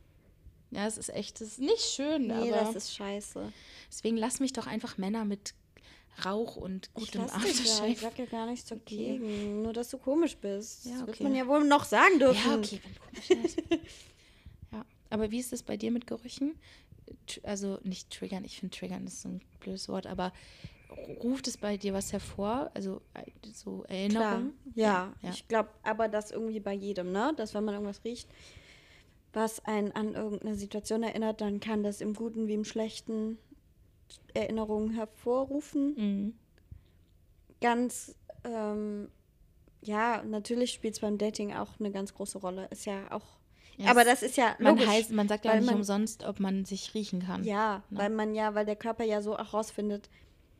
Ja, es ist echt, es ist nicht schön, Nee, aber das ist scheiße. deswegen lass mich doch einfach Männer mit Rauch und Ich gutem ja. Ich Aftershave. sag ja gar nichts dagegen. Nur, dass du komisch bist. Ja, Das wird okay. man ja wohl noch sagen dürfen. Ja, okay, wenn komisch ist. ja, aber wie ist es bei dir mit Gerüchen? Also nicht triggern, ich finde triggern ist so ein blödes Wort, aber ruft es bei dir was hervor? Also äh, so. Erinnerungen? Ja, Ja. ich glaube aber das irgendwie bei jedem, ne? Dass wenn man irgendwas riecht, was einen an irgendeine Situation erinnert, dann kann das im Guten wie im Schlechten Erinnerungen hervorrufen. Mhm. Ganz, ähm, ja, natürlich spielt es beim Dating auch eine ganz große Rolle. Ist ja auch. Ja, aber das ist ja Man, logisch. heißt, man sagt ja nicht man- umsonst, ob man sich riechen kann. Ja, Ne? weil man ja, weil der Körper ja so auch rausfindet,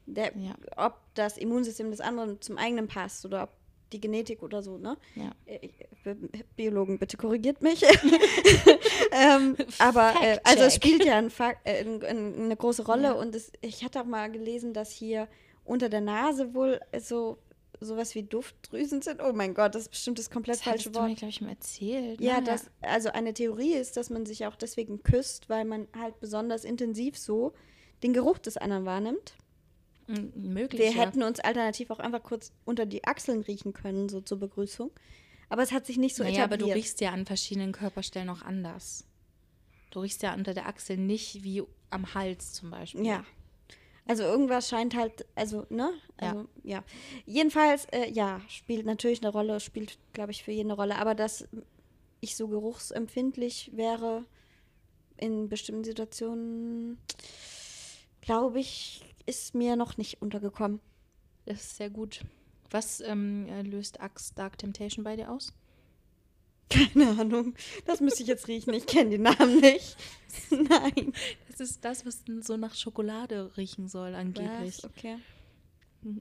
der, Ja. ob das Immunsystem des anderen zum eigenen passt oder ob die Genetik oder so, ne? Ja. Äh, Bi- Biologen, bitte korrigiert mich. ähm, aber äh, also es spielt ja ein äh, ein, ein, eine große Rolle Ja. und es, ich hatte auch mal gelesen, dass hier unter der Nase wohl so sowas wie Duftdrüsen sind. Oh mein Gott, das ist bestimmt das komplett Das falsche Wort. glaube ich, mal erzählt. Ja, ne? das, also eine Theorie ist, dass man sich auch deswegen küsst, weil man halt besonders intensiv so den Geruch des anderen wahrnimmt. Möglich. Wir ja. hätten uns alternativ auch einfach kurz unter die Achseln riechen können, so zur Begrüßung. Aber es hat sich nicht so naja, aber etabliert. du riechst ja an verschiedenen Körperstellen auch anders. Du riechst ja unter der Achsel nicht wie am Hals zum Beispiel. Ja. Also irgendwas scheint halt, also, ne? Ja. Also, ja. Jedenfalls, äh, ja, spielt natürlich eine Rolle, spielt, glaube ich, für jeden eine Rolle. Aber dass ich so geruchsempfindlich wäre in bestimmten Situationen, glaube ich, ist mir noch nicht untergekommen. Das ist sehr gut. Was ähm, äh, löst Axe Dark Temptation bei dir aus? Keine Ahnung. Das müsste ich jetzt riechen. Ich kenne den Namen nicht. Nein. Das ist das, was so nach Schokolade riechen soll, angeblich. Was? Okay.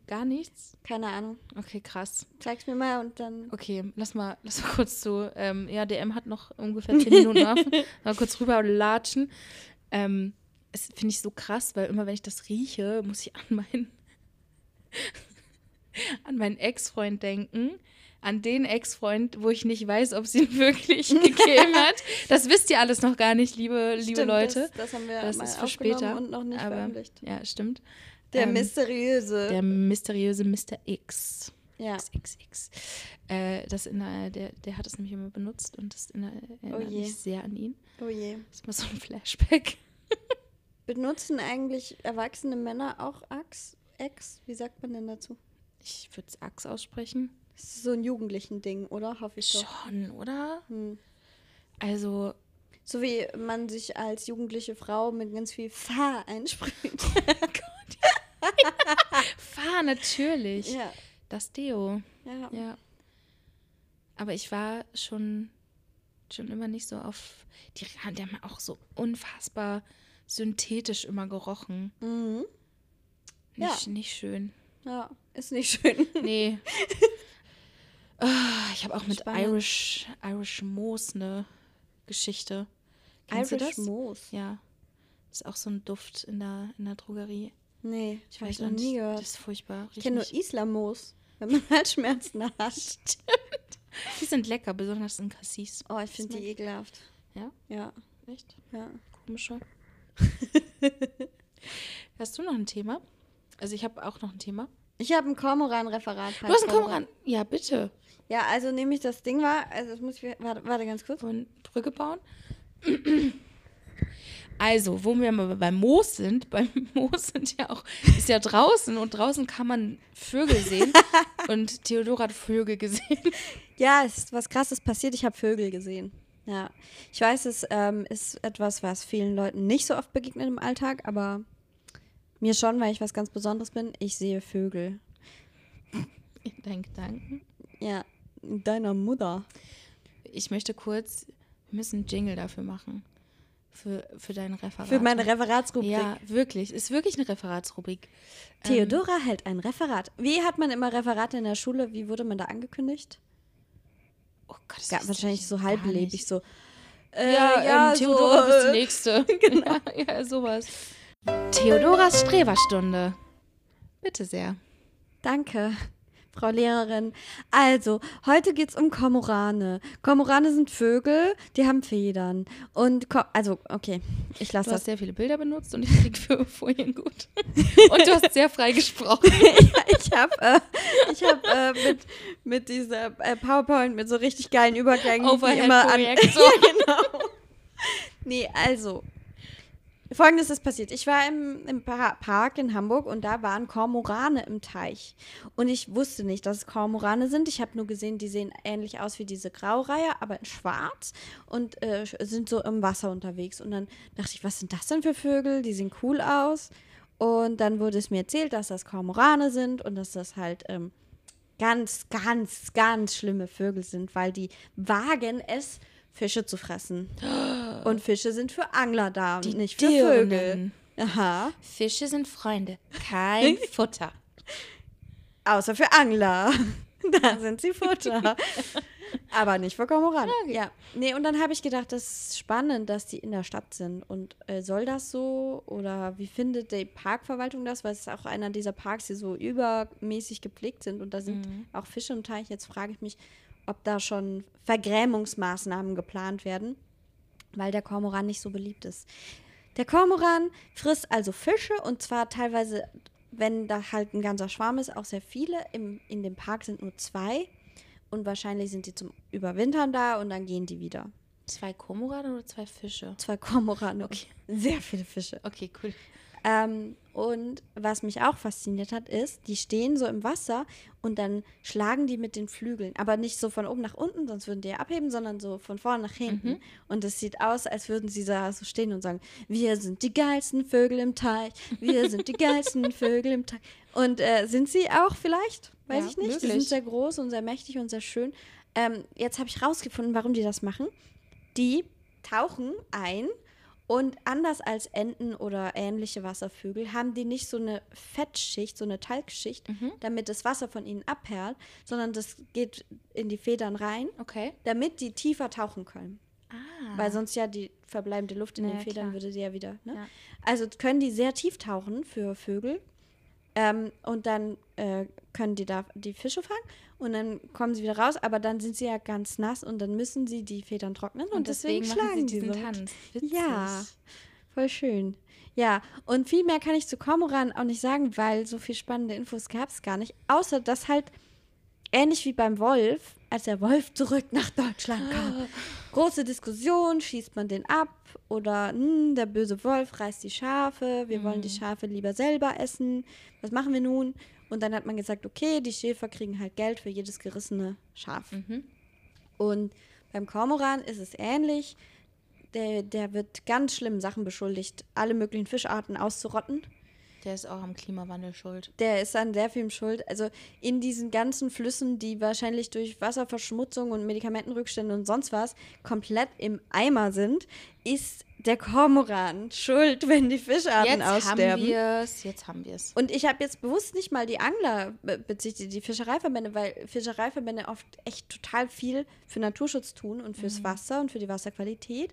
Gar nichts? Keine Ahnung. Okay, krass. Zeig's mir mal und dann. Okay, lass mal, lass mal kurz so. Ähm, ja, DM hat noch ungefähr 10 Minuten auf. Mal kurz rüber latschen. Ähm, es finde ich so krass, weil immer wenn ich das rieche, muss ich an meinen, an meinen Ex-Freund denken. An den Ex-Freund, wo ich nicht weiß, ob sie ihn wirklich gegeben hat. Das wisst ihr alles noch gar nicht, liebe, liebe Stimmt, Leute. Das, das haben wir Das mal ist für später. und noch nicht aber, veröffentlicht. Ja, stimmt. Der Ähm, mysteriöse. Der mysteriöse Mr. X. ja. XXX. Äh, das in der, der, der hat es nämlich immer benutzt und das in der, erinnert Oh mich sehr an ihn. Oh je. Das ist mal so ein Flashback. Benutzen eigentlich erwachsene Männer auch Ax? Ex? Wie sagt man denn dazu? Ich würde es Ax aussprechen. Das ist so ein jugendlichen Ding, oder? Hoffe ich doch. Schon, oder? Hm. Also, So wie man sich als jugendliche Frau mit ganz viel Fa einspricht. fahr natürlich. ja. Das Deo. Ja. Ja. Aber ich war schon, schon immer nicht so auf. Die, die haben auch so unfassbar synthetisch immer gerochen. Mhm. Nicht, nicht schön. Ja. Ist nicht schön. Nee. Ah, ich habe auch mit Spannend. Irish, Irish Moos eine Geschichte. Kennst du Irish das? Moos. Ja. Ist auch so ein Duft in der, in der Drogerie. Nee, Ich weiß noch nie gehört. Das ist furchtbar. ich kenne nur Isla-Moos, wenn man Halsschmerzen hat. Die sind lecker, besonders in Cassis. Oh, ich finde die ekelhaft. Ja? Ja, Echt? ja. Komische. Hast du noch ein Thema? Also ich habe auch noch ein Thema. Ich habe ein Kormoran-Referat. Du hast einen Kormoran. Ja, bitte. Ja, also nämlich das Ding war, also das muss ich, warte, warte ganz kurz. Von Brücke bauen. Also, wo wir mal beim Moos sind, beim Moos sind ja auch, ist ja draußen und draußen kann man Vögel sehen. und Theodora hat Vögel gesehen. Ja, es ist was krasses passiert. Ich habe Vögel gesehen. Ja. Ich weiß, es ähm, ist etwas, was vielen Leuten nicht so oft begegnet im Alltag, aber mir schon, weil ich was ganz Besonderes bin. Ich sehe Vögel. In deinen Gedanken. Ja, deiner Mutter. Ich möchte kurz, wir müssen einen Jingle dafür machen. Für, für dein Referat. Für meine Referatsrubrik. Ja, wirklich. Ist wirklich eine Referatsrubrik. Theodora ähm, hält ein Referat. Wie hat man immer Referate in der Schule? Wie wurde man da angekündigt? Oh Gott, das ja, wahrscheinlich so halblebig, so. Äh, ja, ja, ähm, Theodora so, bist die Nächste. genau. Ja, ja, sowas. Theodoras Streberstunde. Bitte sehr. Danke. Frau Lehrerin. Also, heute geht es um Kormorane. Kormorane sind Vögel, die haben Federn. Und, Ko also, okay, ich lasse das. Du hast sehr viele Bilder benutzt und ich kriege für vorhin gut. Und du hast sehr frei gesprochen. ja, ich habe äh, ich hab, äh, mit, mit dieser äh, PowerPoint mit so richtig geilen Übergängen Overhead immer an. ja, genau. Nee, also, Folgendes ist passiert. Ich war im, im Park in Hamburg und da waren Kormorane im Teich. Und ich wusste nicht, dass es Kormorane sind. Ich habe nur gesehen, die sehen ähnlich aus wie diese Graureihe, aber in schwarz und äh, sind so im Wasser unterwegs. Und dann dachte ich, was sind das denn für Vögel? Die sehen cool aus. Und dann wurde es mir erzählt, dass das Kormorane sind und dass das halt ähm, ganz, ganz, ganz schlimme Vögel sind, weil die wagen es, Fische zu fressen. Und Fische sind für Angler da und nicht für Vögel. Aha. Fische sind Freunde, kein Futter. Außer für Angler. da sind sie Futter. Aber nicht für Kormoran. Okay. Ja. Nee, und dann habe ich gedacht, das ist spannend, dass die in der Stadt sind. Und äh, soll das so? Oder wie findet die Parkverwaltung das? Weil es ist auch einer dieser Parks, die so übermäßig gepflegt sind. Und da sind mhm. auch Fische im Teich. Jetzt frage ich mich, ob da schon Vergrämungsmaßnahmen geplant werden, weil der Kormoran nicht so beliebt ist. Der Kormoran frisst also Fische und zwar teilweise, wenn da halt ein ganzer Schwarm ist, auch sehr viele. Im, in dem Park sind nur zwei und wahrscheinlich sind die zum Überwintern da und dann gehen die wieder. Zwei Kormorane oder zwei Fische? Zwei Kormorane. Okay. Sehr viele Fische. Okay, cool. Ähm, und was mich auch fasziniert hat, ist, die stehen so im Wasser und dann schlagen die mit den Flügeln. Aber nicht so von oben nach unten, sonst würden die ja abheben, sondern so von vorne nach hinten. Mhm. Und es sieht aus, als würden sie da so stehen und sagen, wir sind die geilsten Vögel im Teich, wir sind die geilsten Vögel im Teich. Und äh, sind sie auch vielleicht? Weiß ja, ich nicht. Möglich. Die sind sehr groß und sehr mächtig und sehr schön. Ähm, jetzt habe ich rausgefunden, warum die das machen. Die tauchen ein und anders als Enten oder ähnliche Wasservögel haben die nicht so eine Fettschicht, so eine Talgschicht, mhm. damit das Wasser von ihnen abperlt, sondern das geht in die Federn rein, okay. damit die tiefer tauchen können. Ah. Weil sonst ja die verbleibende Luft in ja, den Federn klar. würde sie ja wieder. Ne? Ja. Also können die sehr tief tauchen für Vögel. Ähm, und dann äh, können die da die Fische fangen und dann kommen sie wieder raus, aber dann sind sie ja ganz nass und dann müssen sie die Federn trocknen und, und deswegen, deswegen schlagen sie diesen so. Tanz. Witzig. Ja, voll schön. Ja, und viel mehr kann ich zu Kormoran auch nicht sagen, weil so viel spannende Infos gab es gar nicht. Außer, dass halt ähnlich wie beim Wolf, als der Wolf zurück nach Deutschland kam, große Diskussion, schießt man den ab oder mh, hm, der böse Wolf reißt die Schafe, wir mhm. wollen die mhm. Schafe lieber selber essen. Was machen wir nun? Und dann hat man gesagt, okay, die Schäfer kriegen halt Geld für jedes gerissene Schaf. Mhm. Und beim Kormoran ist es ähnlich. Der, der wird ganz schlimmen Sachen beschuldigt, alle möglichen Fischarten auszurotten. Der ist auch am Klimawandel schuld. Der ist an sehr vielem schuld. Also in diesen ganzen Flüssen, die wahrscheinlich durch Wasserverschmutzung und Medikamentenrückstände und sonst was komplett im Eimer sind, ist der Kormoran schuld, wenn die Fischarten jetzt aussterben. Jetzt haben wir es, jetzt haben wir es. Und ich habe jetzt bewusst nicht mal die Angler bezichtigt, die Fischereiverbände, weil Fischereiverbände oft echt total viel für Naturschutz tun und fürs mhm. Wasser und für die Wasserqualität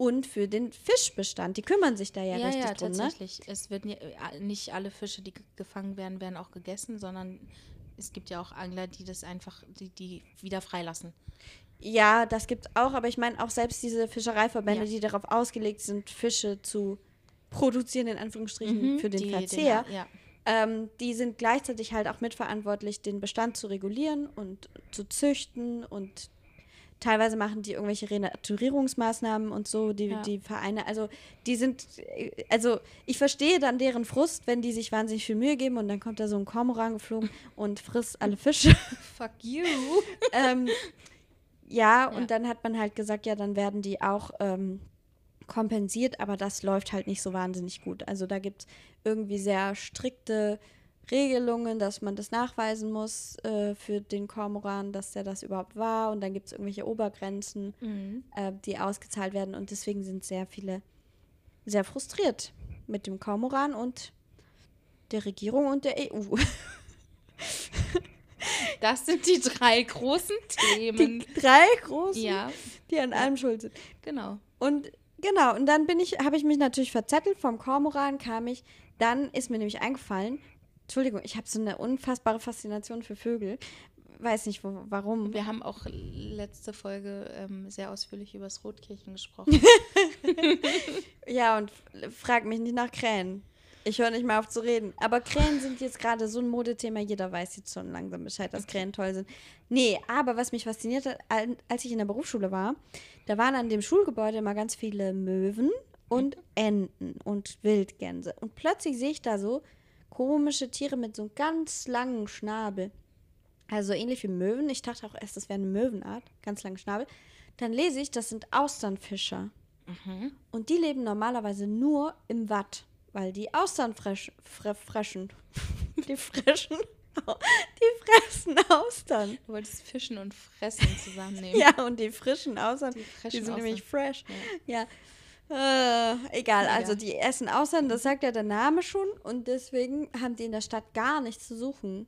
und für den Fischbestand. Die kümmern sich da ja, ja richtig ja, drum. Ne? tatsächlich. Ne? Es wird äh, nicht alle Fische, die gefangen werden, werden auch gegessen, sondern es gibt ja auch Angler, die das einfach, die, die wieder freilassen. Ja, das gibt es auch, aber ich meine auch selbst diese Fischereiverbände, ja. die darauf ausgelegt sind, Fische zu produzieren, in Anführungsstrichen, mhm, für den die, Verzehr. Den, ja. ähm, die sind gleichzeitig halt auch mitverantwortlich, den Bestand zu regulieren und zu züchten und teilweise machen die irgendwelche Renaturierungsmaßnahmen und so, die, Ja. die Vereine. Also die sind, also ich verstehe dann deren Frust, wenn die sich wahnsinnig viel Mühe geben und dann kommt da so ein Kormoran geflogen und frisst alle Fische. Fuck you. ähm, ja, Ja. und dann hat man halt gesagt, ja, dann werden die auch ähm, kompensiert, aber das läuft halt nicht so wahnsinnig gut. Also da gibt es irgendwie sehr strikte Regelungen, dass man das nachweisen muss äh, für den Kormoran, dass der das überhaupt war. Und dann gibt es irgendwelche Obergrenzen, Mhm. äh, die ausgezahlt werden. Und deswegen sind sehr viele sehr frustriert mit dem Kormoran und der Regierung und der EU. Das sind die drei großen Die Themen. drei großen, ja, die an allem schuld sind. genau. Und genau, und dann bin ich, habe ich mich natürlich verzettelt. Vom Kormoran kam ich. Dann ist mir nämlich eingefallen, Entschuldigung, ich habe so eine unfassbare Faszination für Vögel. Weiß nicht, wo, warum. Wir haben auch letzte Folge ähm, sehr ausführlich über das Rotkirchen gesprochen. Ja, und frag mich nicht nach Krähen. Ich höre nicht mehr auf zu reden. Aber Krähen sind jetzt gerade so ein Modethema. Jeder weiß jetzt schon langsam Bescheid, dass Krähen toll sind. Nee, aber was mich fasziniert hat, al- als ich in der Berufsschule war, da waren an dem Schulgebäude immer ganz viele Möwen und Enten und Wildgänse. Und plötzlich sehe ich da so komische Tiere mit so einem ganz langen Schnabel. Also ähnlich wie Möwen. Ich dachte auch erst, das wäre eine Möwenart. Ganz langen Schnabel. Dann lese ich, das sind Austernfischer. Und die leben normalerweise nur im Watt, weil die Austern fresh, fre, freschen. Die freschen. Die fressen Austern. Du wolltest Fischen und Fressen zusammennehmen. Ja, und die frischen Austern, die, frischen sind nämlich Austern. fresh. Ja. Äh, egal, Ja. also die essen Austern, das sagt ja der Name schon. Und deswegen haben die in der Stadt gar nichts zu suchen.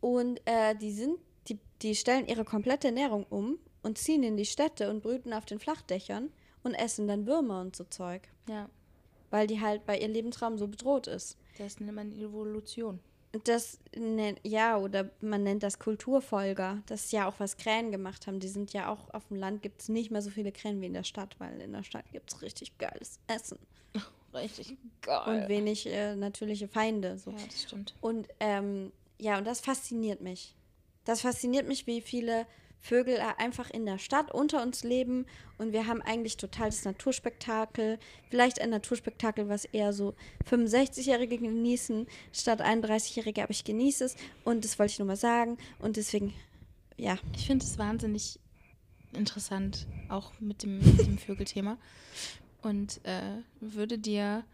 Und äh, die sind, die, die stellen ihre komplette Ernährung um und ziehen in die Städte und brüten auf den Flachdächern und essen dann Würmer und so Zeug. ja, weil die halt bei ihrem Lebensraum so bedroht ist. das nennt man Evolution. Das nennt, ja, oder man nennt das Kulturfolger. Das ist ja auch, was Krähen gemacht haben. Die sind ja auch auf dem Land gibt es nicht mehr so viele Krähen wie in der Stadt, weil in der Stadt gibt es richtig geiles Essen. Richtig geil. Und wenig äh, natürliche Feinde. So. ja, das stimmt. Und ähm, ja, und das fasziniert mich. Das fasziniert mich, wie viele Vögel äh, einfach in der Stadt unter uns leben und wir haben eigentlich total das Naturspektakel. Vielleicht ein Naturspektakel, was eher so 65-Jährige genießen statt 31-Jährige, aber ich genieße es und das wollte ich nur mal sagen und deswegen, ja, Ich finde es wahnsinnig interessant, auch mit dem, mit dem Vögelthema. Und äh, würde dir,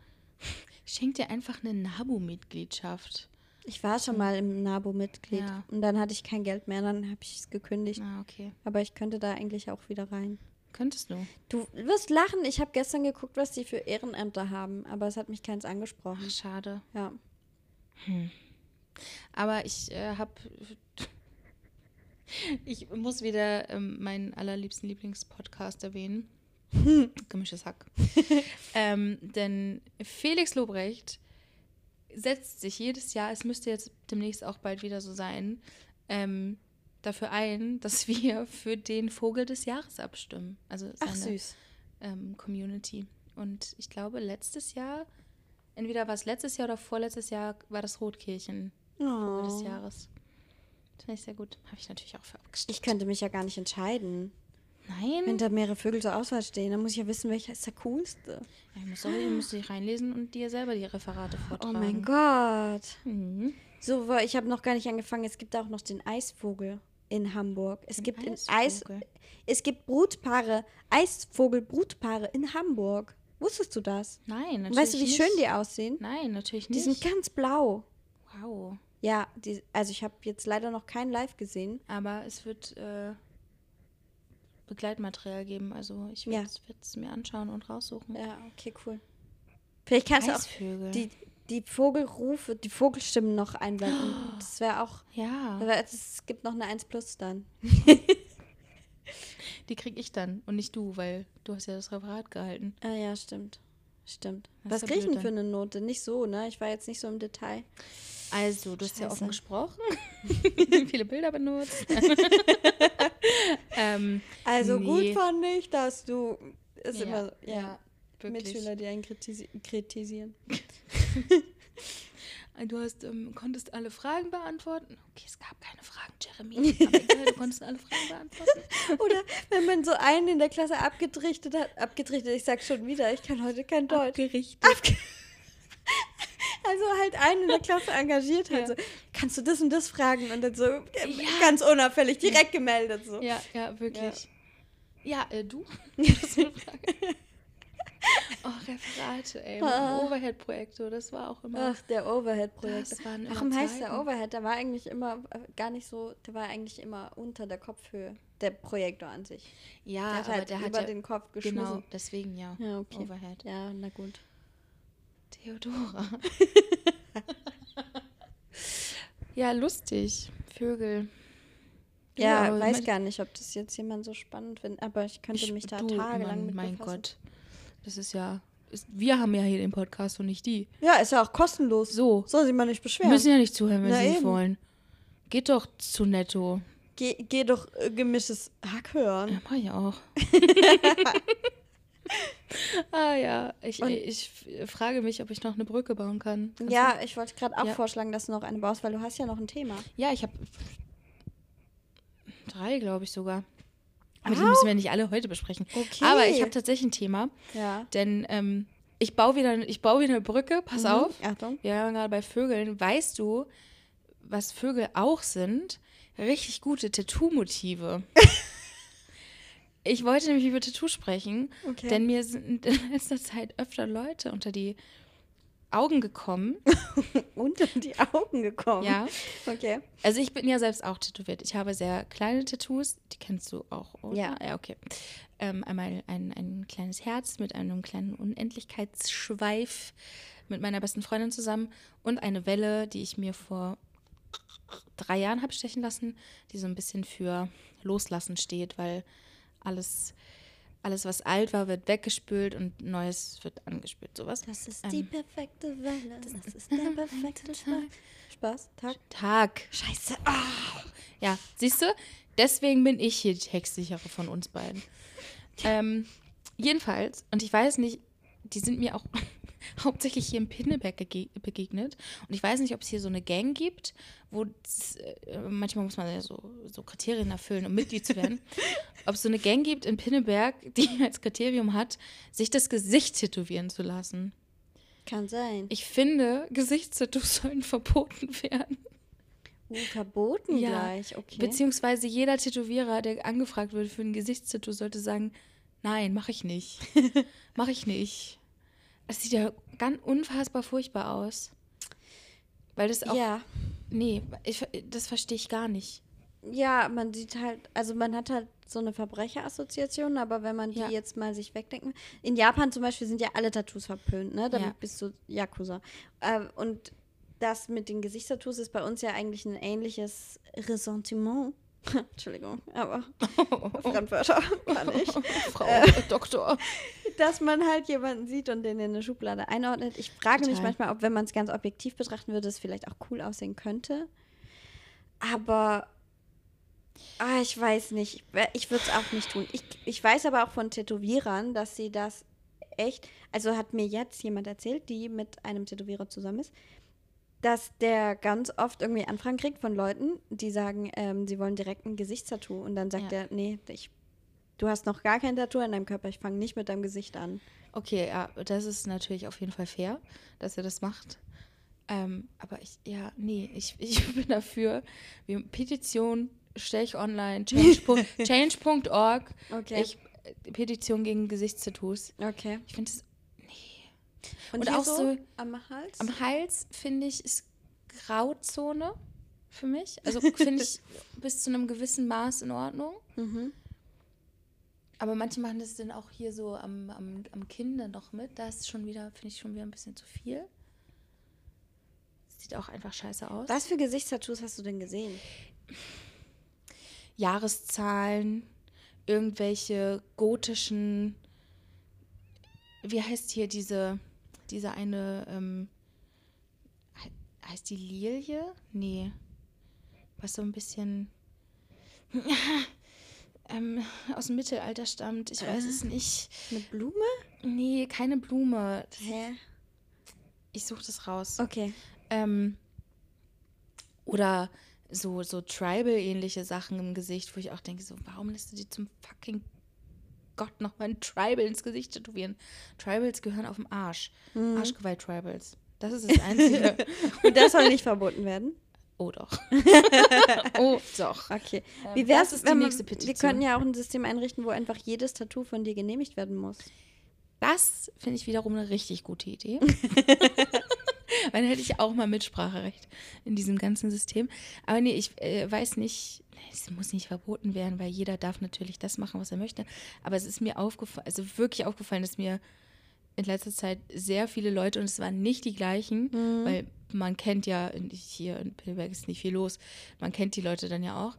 schenk dir einfach eine NABU-Mitgliedschaft. Ich war schon mal im NABU-Mitglied Ja. und dann hatte ich kein Geld mehr, dann habe ich es gekündigt. Ah, okay. Aber ich könnte da eigentlich auch wieder rein. Könntest du. Du wirst lachen. Ich habe gestern geguckt, was die für Ehrenämter haben, aber es hat mich keins angesprochen. Ach, schade. Ja. Aber ich äh, habe. Ich muss wieder ähm, meinen allerliebsten Lieblingspodcast erwähnen. Gemischtes Hack. ähm, denn Felix Lobrecht setzt sich jedes Jahr, es müsste jetzt demnächst auch bald wieder so sein, ähm, dafür ein, dass wir für den Vogel des Jahres abstimmen. Also Ach, seine süß. ähm, Community. Und ich glaube, letztes Jahr, entweder war es letztes Jahr oder vorletztes Jahr, war das Rotkirchen Vogel des Oh. Jahres. Das finde ich sehr gut. Habe ich natürlich auch abgestimmt. Ich könnte mich ja gar nicht entscheiden. Wenn Nein. da mehrere Vögel zur Auswahl stehen, dann muss ich ja wissen, welcher ist der coolste. Ja, ich muss doch, ich muss dich reinlesen und dir selber die Referate Oh vortragen. mein Gott. Mhm. So, ich habe noch gar nicht angefangen. Es gibt auch noch den Eisvogel in Hamburg. Es Den gibt Eis, es gibt Brutpaare, Eisvogelbrutpaare in Hamburg. Wusstest du das? Nein, natürlich Weißt du, wie nicht. schön die aussehen? Nein, natürlich Die nicht. sind ganz blau. wow. Ja, die, also ich habe jetzt leider noch kein Live gesehen. Aber es wird äh, Begleitmaterial geben. Also ich Ja. werde es mir anschauen und raussuchen. Ja, okay, cool. Vielleicht kannst du auch die, die Vogelrufe, die Vogelstimmen noch einblenden. Das wäre auch. ja, Es gibt noch eine 1 Plus dann. die krieg ich dann und nicht du, weil du hast ja das Referat gehalten. Ah ja, stimmt. Stimmt. Das Was ja kriege ich denn für eine Note? Nicht so, ne? Ich war jetzt nicht so im Detail. Also, du hast ja Scheiße. offen gesprochen, viele Bilder benutzt. ähm, Also Nee. gut fand ich, dass du. Ist Ja, immer. Ja. ja, wirklich. Mitschüler, die einen kritisi kritisieren. du hast, ähm, konntest alle Fragen beantworten. Okay, es gab keine Fragen, Jeremy. Aber egal, du konntest alle Fragen beantworten. Oder wenn man so einen in der Klasse abgetrichtet hat, abgetrichtet, ich sag schon wieder, ich kann heute kein Deutsch. Abgerichtet. Abge also halt einen in der Klasse engagiert hat, Ja. so, kannst du das und das fragen? Und dann so äh, ganz unauffällig direkt gemeldet. So. Ja, ja, wirklich. Ja, äh, du? Das ist eine Frage. oh, Referate, ey. Ah. Overhead-Projekte, das war auch immer. Ach, der Overhead-Projekt. Das waren immer Warum heißt der. Overhead? Der war eigentlich immer äh, gar nicht so, der war eigentlich immer unter der Kopfhöhe, der Projektor an sich. ja, der hat aber halt der hat über ja, den Kopf Genau, geschmissen. deswegen ja. Ja, okay. Overhead. Ja, na gut. Theodora. ja, lustig. Vögel. Ja, aber weiß mein- gar nicht, ob das jetzt jemand so spannend findet, aber ich könnte Ich- mich da du, tagelang Mann, mit Mein befassen. Gott. Das ist ja. Ist, wir haben ja hier den Podcast und nicht die. Ja, ist ja auch kostenlos. So. Soll sie mal nicht Wir beschweren. müssen ja nicht zuhören, wenn Na sie nicht eben. wollen. Geht doch zu netto. Geh, geh doch äh, gemischtes Hack hören. Ja, mach ich auch. ah ja, ich, Und- ich frage mich, ob ich noch eine Brücke bauen kann. Kannst Ja, ich wollte gerade auch Ja. vorschlagen, dass du noch eine baust, weil du hast ja noch ein Thema. Du? Ja, ich habe drei, glaube ich sogar. Aber die Wow. müssen wir nicht alle heute besprechen. Okay. Aber ich habe tatsächlich ein Thema, Ja. denn ähm, ich baue wieder, ich baue wieder eine Brücke. Pass Mhm. auf. Achtung. Wir waren gerade bei Vögeln. Weißt du, was Vögel auch sind? Richtig gute Tattoo-Motive. ich wollte nämlich über Tattoo sprechen, Okay. denn mir sind in letzter Zeit öfter Leute unter die Augen gekommen. Unter die Augen gekommen. Ja. Okay. Also ich bin ja selbst auch tätowiert. Ich habe sehr kleine Tattoos, die kennst du auch, oder? Ja. Ja, okay. Ähm, einmal ein, ein kleines Herz mit einem kleinen Unendlichkeitsschweif mit meiner besten Freundin zusammen und eine Welle, die ich mir vor drei Jahren habe stechen lassen, die so ein bisschen für Loslassen steht, weil alles, alles was alt war, wird weggespült und Neues wird angespült. Sowas. Das ist Ähm, die perfekte Welle. Das ist der perfekte Tag. Spaß. Tag. Tag. Scheiße. Ah. Ja, siehst du? Deswegen bin ich hier die Textsichere von uns beiden. Ähm, jedenfalls, und ich weiß nicht, die sind mir auch hauptsächlich hier in Pinneberg begegnet. Und ich weiß nicht, ob es hier so eine Gang gibt, wo äh, manchmal muss man ja so, so Kriterien erfüllen, um Mitglied zu werden. ob es so eine Gang gibt in Pinneberg, die als Kriterium hat, sich das Gesicht tätowieren zu lassen. Kann sein. Ich finde, Gesichtstattoos sollen verboten werden. Uh, verboten Ja, gleich. Okay. Beziehungsweise jeder Tätowierer, der angefragt wird für ein Gesichtstattoo, sollte sagen, nein, mache ich nicht. mache ich nicht. Es sieht ja ganz unfassbar furchtbar aus. Weil das auch, ja. nee, ich, das verstehe ich gar nicht. Ja, man sieht halt, also man hat halt so eine Verbrecherassoziation, aber wenn man die Ja. jetzt mal sich wegdenken. In Japan zum Beispiel sind ja alle Tattoos verpönt, ne? Damit Ja. bist du Yakuza. Äh, und das mit den Gesichtstattoos ist bei uns ja eigentlich ein ähnliches Ressentiment. Entschuldigung, aber Fremdwörter kann ich. Frau Äh. Doktor. Dass man halt jemanden sieht und den in eine Schublade einordnet. Ich frage mich Total. manchmal, ob, wenn man es ganz objektiv betrachten würde, es vielleicht auch cool aussehen könnte. Aber ah, ich weiß nicht. Ich würde es auch nicht tun. Ich, ich weiß aber auch von Tätowierern, dass sie das echt. Also hat mir jetzt jemand erzählt, die mit einem Tätowierer zusammen ist, dass der ganz oft irgendwie Anfragen kriegt von Leuten, die sagen, ähm, sie wollen direkt ein Gesichtstattoo. Und dann sagt Ja. er, nee, ich, du hast noch gar kein Tattoo an deinem Körper, ich fange nicht mit deinem Gesicht an. Okay, ja, das ist natürlich auf jeden Fall fair, dass er das macht. Ähm, aber ich, ja, nee, ich, ich bin dafür. Petition stelle ich online, change.org. change.org. Okay. Ich, äh, Petition gegen Gesichtstattoos. Okay. Ich finde es Und, Und auch so am Hals? am Hals, finde ich, ist Grauzone für mich. Also finde ich bis zu einem gewissen Maß in Ordnung. mhm. Aber manche machen das dann auch hier so am, am, am Kinn dann noch mit. Da ist schon wieder, finde ich schon wieder ein bisschen zu viel. Sieht auch einfach scheiße aus. Was für Gesichtstattoos hast du denn gesehen? Jahreszahlen, irgendwelche gotischen, wie heißt hier diese, diese eine, ähm, he- heißt die Lilie? Nee. Was so ein bisschen ähm, aus dem Mittelalter stammt. Ich weiß es nicht. Mit Blume? Nee, keine Blume. Hä? Ich suche das raus. Okay. Ähm, oder so, so Tribal-ähnliche Sachen im Gesicht, wo ich auch denke, so, warum lässt du dir zum fucking Gott noch mal ein Tribal ins Gesicht tätowieren? Tribals gehören auf dem Arsch. Mhm. Arschgeweih-Tribals. Das ist das Einzige. Und das soll nicht verboten werden? oh doch. oh doch. Okay. Ähm, Wie wär's, das ist wenn nächste wir Petition. könnten ja auch ein System einrichten, wo einfach jedes Tattoo von dir genehmigt werden muss. Das finde ich wiederum eine richtig gute Idee. Dann hätte ich auch mal Mitspracherecht in diesem ganzen System. Aber nee, ich äh, weiß nicht, es muss nicht verboten werden, weil jeder darf natürlich das machen, was er möchte. Aber es ist mir aufgefallen, also wirklich aufgefallen, dass mir in letzter Zeit sehr viele Leute, und es waren nicht die gleichen, weil man kennt ja, hier in Pilberg ist nicht viel los, man kennt die Leute dann ja auch,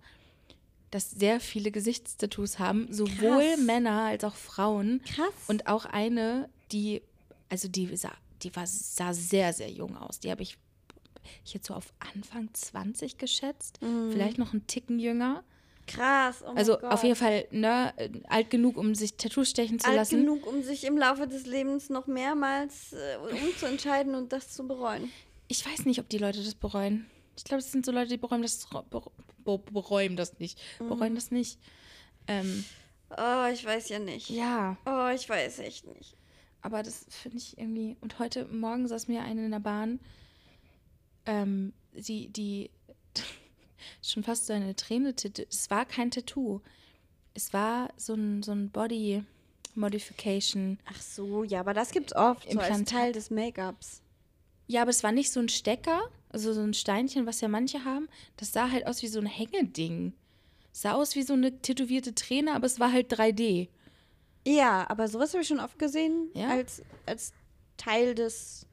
dass sehr viele Gesichtstattoos haben, sowohl Krass. Männer als auch Frauen. Krass. Und auch eine, die, also die sah, die war, sah sehr, sehr jung aus. Die habe ich, ich jetzt so auf Anfang 20 geschätzt. Vielleicht noch einen Ticken jünger. Krass. Oh mein Also auf jeden Fall ne, alt genug, um sich Tattoos stechen zu alt lassen. genug, um sich im Laufe des Lebens noch mehrmals äh, umzuentscheiden und das zu bereuen. Ich weiß nicht, ob die Leute das bereuen. Ich glaube, es sind so Leute, die bereuen das, bere- be- bereuen das nicht. Bereuen das nicht. Ähm, Oh, ich weiß ja nicht. ja, Oh, ich weiß echt nicht. Aber das finde ich irgendwie. Und heute Morgen saß mir eine in der Bahn, ähm, die, die schon fast so eine Träne. Es war kein Tattoo. Es war so ein, so ein Body Modification. Ach so, ja, aber das gibt's oft so als. Teil des Make-ups. Ja, aber es war nicht so ein Stecker, also so ein Steinchen, was ja manche haben. Das sah halt aus wie so ein Hängeding. Es sah aus wie so eine tätowierte Träne, aber es war halt 3D. Ja, aber sowas habe ich schon oft gesehen Ja? als, als Teil des,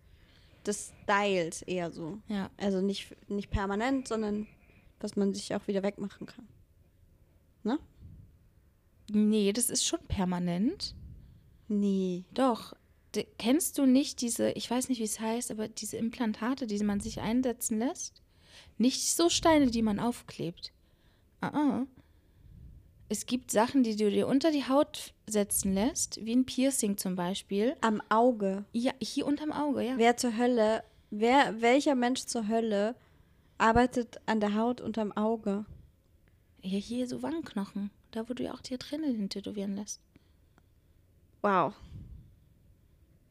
des Styles eher so. Ja. Also nicht, nicht permanent, sondern was man sich auch wieder wegmachen kann. Ne? Nee, das ist schon permanent. Nee. Doch. D kennst du nicht diese, ich weiß nicht, wie es heißt, aber diese Implantate, die man sich einsetzen lässt? Nicht so Steine, die man aufklebt. Ah, ah. Es gibt Sachen, die du dir unter die Haut setzen lässt, wie ein Piercing zum Beispiel. Am Auge. Ja, hier unterm Auge, ja. Wer zur Hölle, wer, welcher Mensch zur Hölle arbeitet an der Haut unterm Auge? Ja, hier so Wangenknochen. Da, wo du ja auch die Träne hin tätowieren lässt. Wow.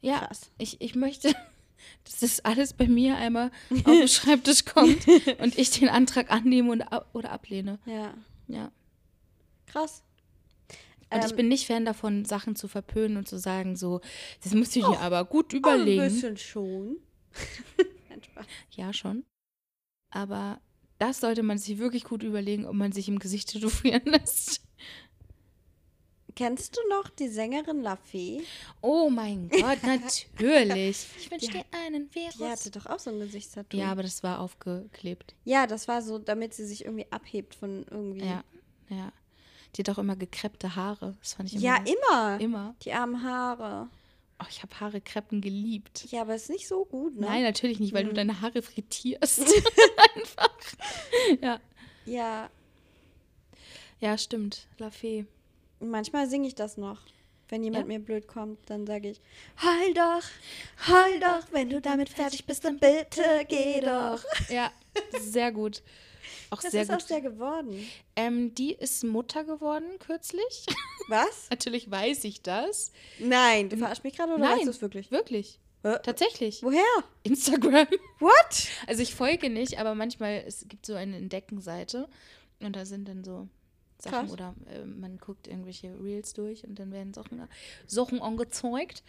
Ja, Krass. ich, ich möchte, dass das alles bei mir einmal auf den Schreibtisch kommt und ich den Antrag annehme und, oder ablehne. Ja. Ja. Krass. Und ich Ähm, bin nicht Fan davon, Sachen zu verpönen und zu sagen, so, das musst du dir aber gut überlegen. Ein bisschen schon. Ja, schon. Aber das sollte man sich wirklich gut überlegen, ob man sich im Gesicht tätowieren lässt. Kennst du noch die Sängerin La Fee? Oh mein Gott, natürlich. Ich wünsche dir einen Virus. Die hatte doch auch so ein Gesichtstattoo. Ja, aber das war aufgeklebt. Ja, das war so, damit sie sich irgendwie abhebt von irgendwie. Ja, ja. Die hat auch immer gekreppte Haare. Das fand ich immer. Ja, immer. Immer. Die armen Haare. Oh, ich habe Haare kreppen geliebt. Ja, aber ist nicht so gut, ne? Nein, natürlich nicht, weil du deine Haare frittierst. Einfach. Ja. Ja, Ja, stimmt. La Fee. manchmal singe ich das noch. Wenn jemand Ja? mir blöd kommt, dann sage ich, heul doch, heul doch, wenn du damit fertig bist, dann bitte geh doch. Ja, sehr gut. Auch Was sehr ist gut. aus der geworden? Ähm, die ist Mutter geworden kürzlich. Was? Natürlich weiß ich das. Nein, du verarschst mich gerade oder Nein, weißt du es wirklich? Wirklich. Äh, Tatsächlich. Woher? Instagram. What? Also ich folge nicht, aber manchmal, es gibt so eine Entdeckenseite und da sind dann so Sachen Krass. oder äh, man guckt irgendwelche Reels durch und dann werden Sachen, Sachen angezeigt.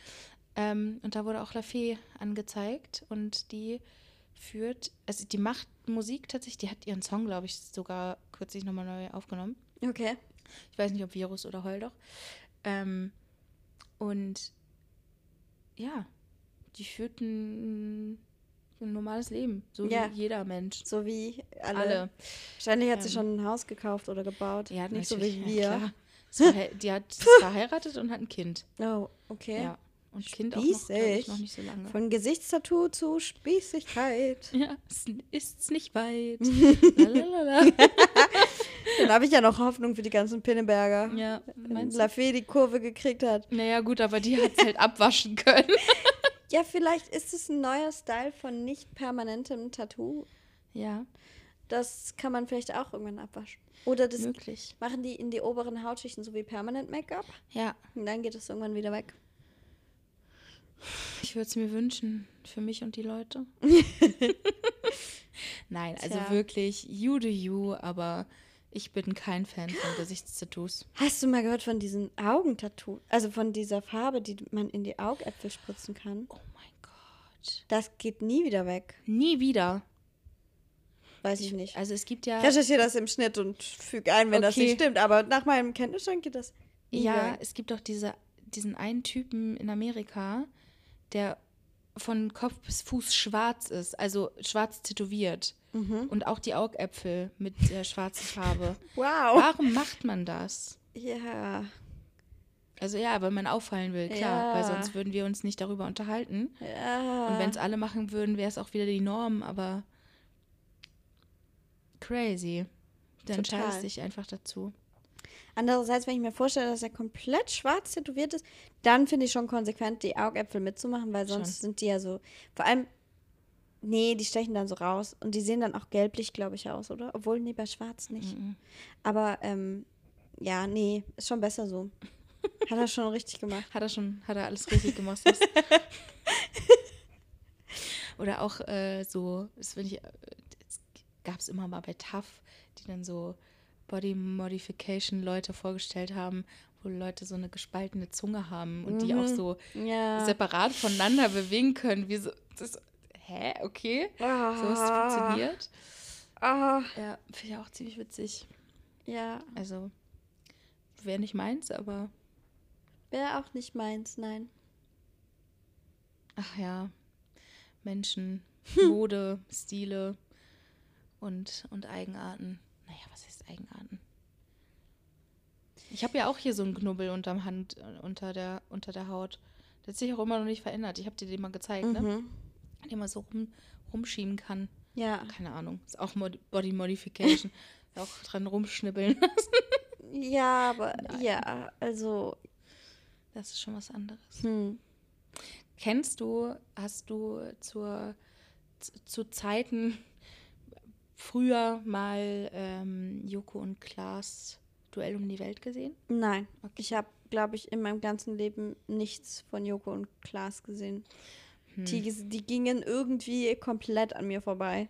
Ähm, und da wurde auch La Fee angezeigt und die führt, also die macht Musik tatsächlich, die hat ihren Song, glaube ich, sogar kürzlich nochmal neu aufgenommen. Okay. Ich weiß nicht, ob Virus oder Heul doch. Ähm, und ja, die führt ein, ein normales Leben, so Ja. wie jeder Mensch. So wie alle. Alle. Wahrscheinlich hat sie Ähm, schon ein Haus gekauft oder gebaut. Ja, Nicht so wie ja, wir. Sie verhe- Die hat ist verheiratet und hat ein Kind. oh, okay. Ja. Und Kind auch noch, Spießig. noch nicht so lange. Von Gesichtstattoo zu Spießigkeit. ja, es ist's nicht weit. Dann habe ich ja noch Hoffnung für die ganzen Pinneberger. ja, meinst du? Lafay die Kurve gekriegt hat. Naja, gut, aber die hat halt abwaschen können. Ja, vielleicht ist es ein neuer Style von nicht permanentem Tattoo. Ja, Das kann man vielleicht auch irgendwann abwaschen. Oder das möglich. machen die in die oberen Hautschichten so wie permanent Make-up. Ja, Und dann geht es irgendwann wieder weg. Ich würde es mir wünschen für mich und die Leute. Nein, also Tja. wirklich, you do you, aber ich bin kein Fan von Gesichtstattoos. Hast du mal gehört von diesen Augentattoo? Also von dieser Farbe, die man in die Augäpfel spritzen kann? Oh mein Gott. Das geht nie wieder weg. Nie wieder. Weiß ich nicht. Also es gibt ja. Recherchiere das im Schnitt und füge ein, wenn das Okay. nicht stimmt. Aber nach meinem Kenntnisstand geht das Ja, weg. es gibt doch diese, diesen einen Typen in Amerika, der von Kopf bis Fuß schwarz ist, also schwarz tätowiert. Mhm. Und auch die Augäpfel mit der schwarzen Farbe. Wow. Warum macht man das? Ja. Also ja, weil man auffallen will, klar, weil Ja. sonst würden wir uns nicht darüber unterhalten. Ja. Und wenn es alle machen würden, wäre es auch wieder die Norm, aber crazy. Dann entscheidest dich einfach dazu. Andererseits, wenn ich mir vorstelle, dass er komplett schwarz tätowiert ist, dann finde ich schon konsequent, die Augäpfel mitzumachen, weil sonst Schon. sind die ja so. Vor allem, nee, die stechen dann so raus und die sehen dann auch gelblich, glaube ich, aus, oder? Obwohl, nee, bei schwarz nicht. Mhm. Aber, ähm, ja, nee, ist schon besser so. Hat er schon richtig gemacht. Hat er schon, hat er alles richtig gemacht. Oder auch äh, so, das finde ich, äh, gab es immer mal bei TAF, die dann so Body Modification Leute vorgestellt haben, wo Leute so eine gespaltene Zunge haben und die auch so Ja. separat voneinander bewegen können. Wie so, das, hä, okay, so hast es funktioniert. Ah, Ja, finde ich auch ziemlich witzig. ja, Also, wäre nicht meins, aber wäre auch nicht meins, nein. ach ja, Menschen. Mode, Stile und, und Eigenarten. Naja, was heißt Eigenarten? Ich habe ja auch hier so einen Knubbel unterm Hand, äh, unter der, unter der Haut. Der hat sich auch immer noch nicht verändert. Ich habe dir den mal gezeigt, ne? Mhm. Den man so rum, rumschieben kann. Ja. Keine Ahnung. Ist auch Mod Body Modification. auch dran rumschnibbeln. Ja, aber Nein. ja, also, Das ist schon was anderes. hm. Kennst du, hast du zur, zu, zu Zeiten früher mal ähm, Joko und Klaas Duell um die Welt gesehen? Nein. Ich habe, glaube ich, in meinem ganzen Leben nichts von Joko und Klaas gesehen. Hm. Die, die gingen irgendwie komplett an mir vorbei.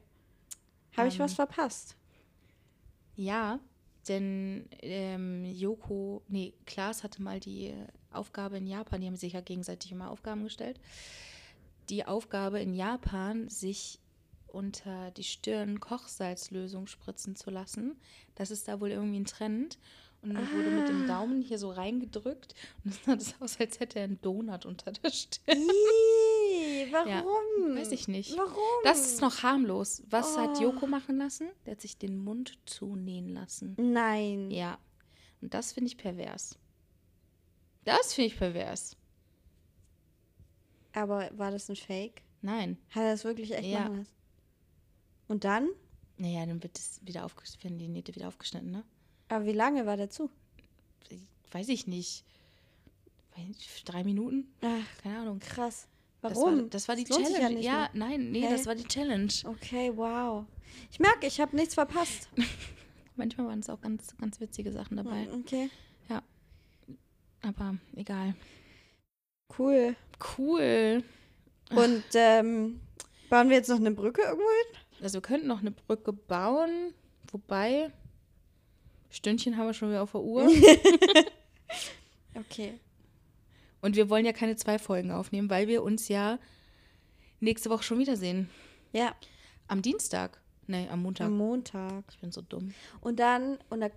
Habe ich Ähm. was verpasst? Ja, denn ähm, Joko, nee, Klaas hatte mal die Aufgabe in Japan, die haben sich ja gegenseitig immer Aufgaben gestellt, die Aufgabe in Japan, sich unter die Stirn Kochsalzlösung spritzen zu lassen. Das ist da wohl irgendwie ein Trend. Und dann wurde mit dem Daumen hier so reingedrückt und es sah das aus, als hätte er einen Donut unter der Stirn. Ih, warum? Weiß ich nicht. Warum? Das ist noch harmlos. Was hat Oh. Joko machen lassen? Der hat sich den Mund zunähen lassen. Nein. Ja. Und das finde ich pervers. Das finde ich pervers. Aber war das ein Fake? Nein. Hat er das wirklich echt Ja. machen lassen? Und dann? Naja, dann wird es wieder aufgeschnitten, werden die Nähte wieder aufgeschnitten, ne? Aber wie lange war der zu? Weiß ich nicht. Drei Minuten? Ach, Keine Ahnung. krass. Das Warum? war, das war die Das Challenge. Ja, mehr. nein, nee, Hä? das war die Challenge. Okay, wow. Ich merke, ich habe nichts verpasst. Manchmal waren es auch ganz, ganz witzige Sachen dabei. Okay. Aber egal. Cool. Cool. Und ähm, bauen wir jetzt noch eine Brücke irgendwo hin? Also wir könnten noch eine Brücke bauen. Wobei, Stündchen haben wir schon wieder auf der Uhr. Okay. Und wir wollen ja keine zwei Folgen aufnehmen, weil wir uns ja nächste Woche schon wiedersehen. Ja, Am Dienstag. Nee, am Montag. am Montag. Ich bin so dumm. Und dann, und dann,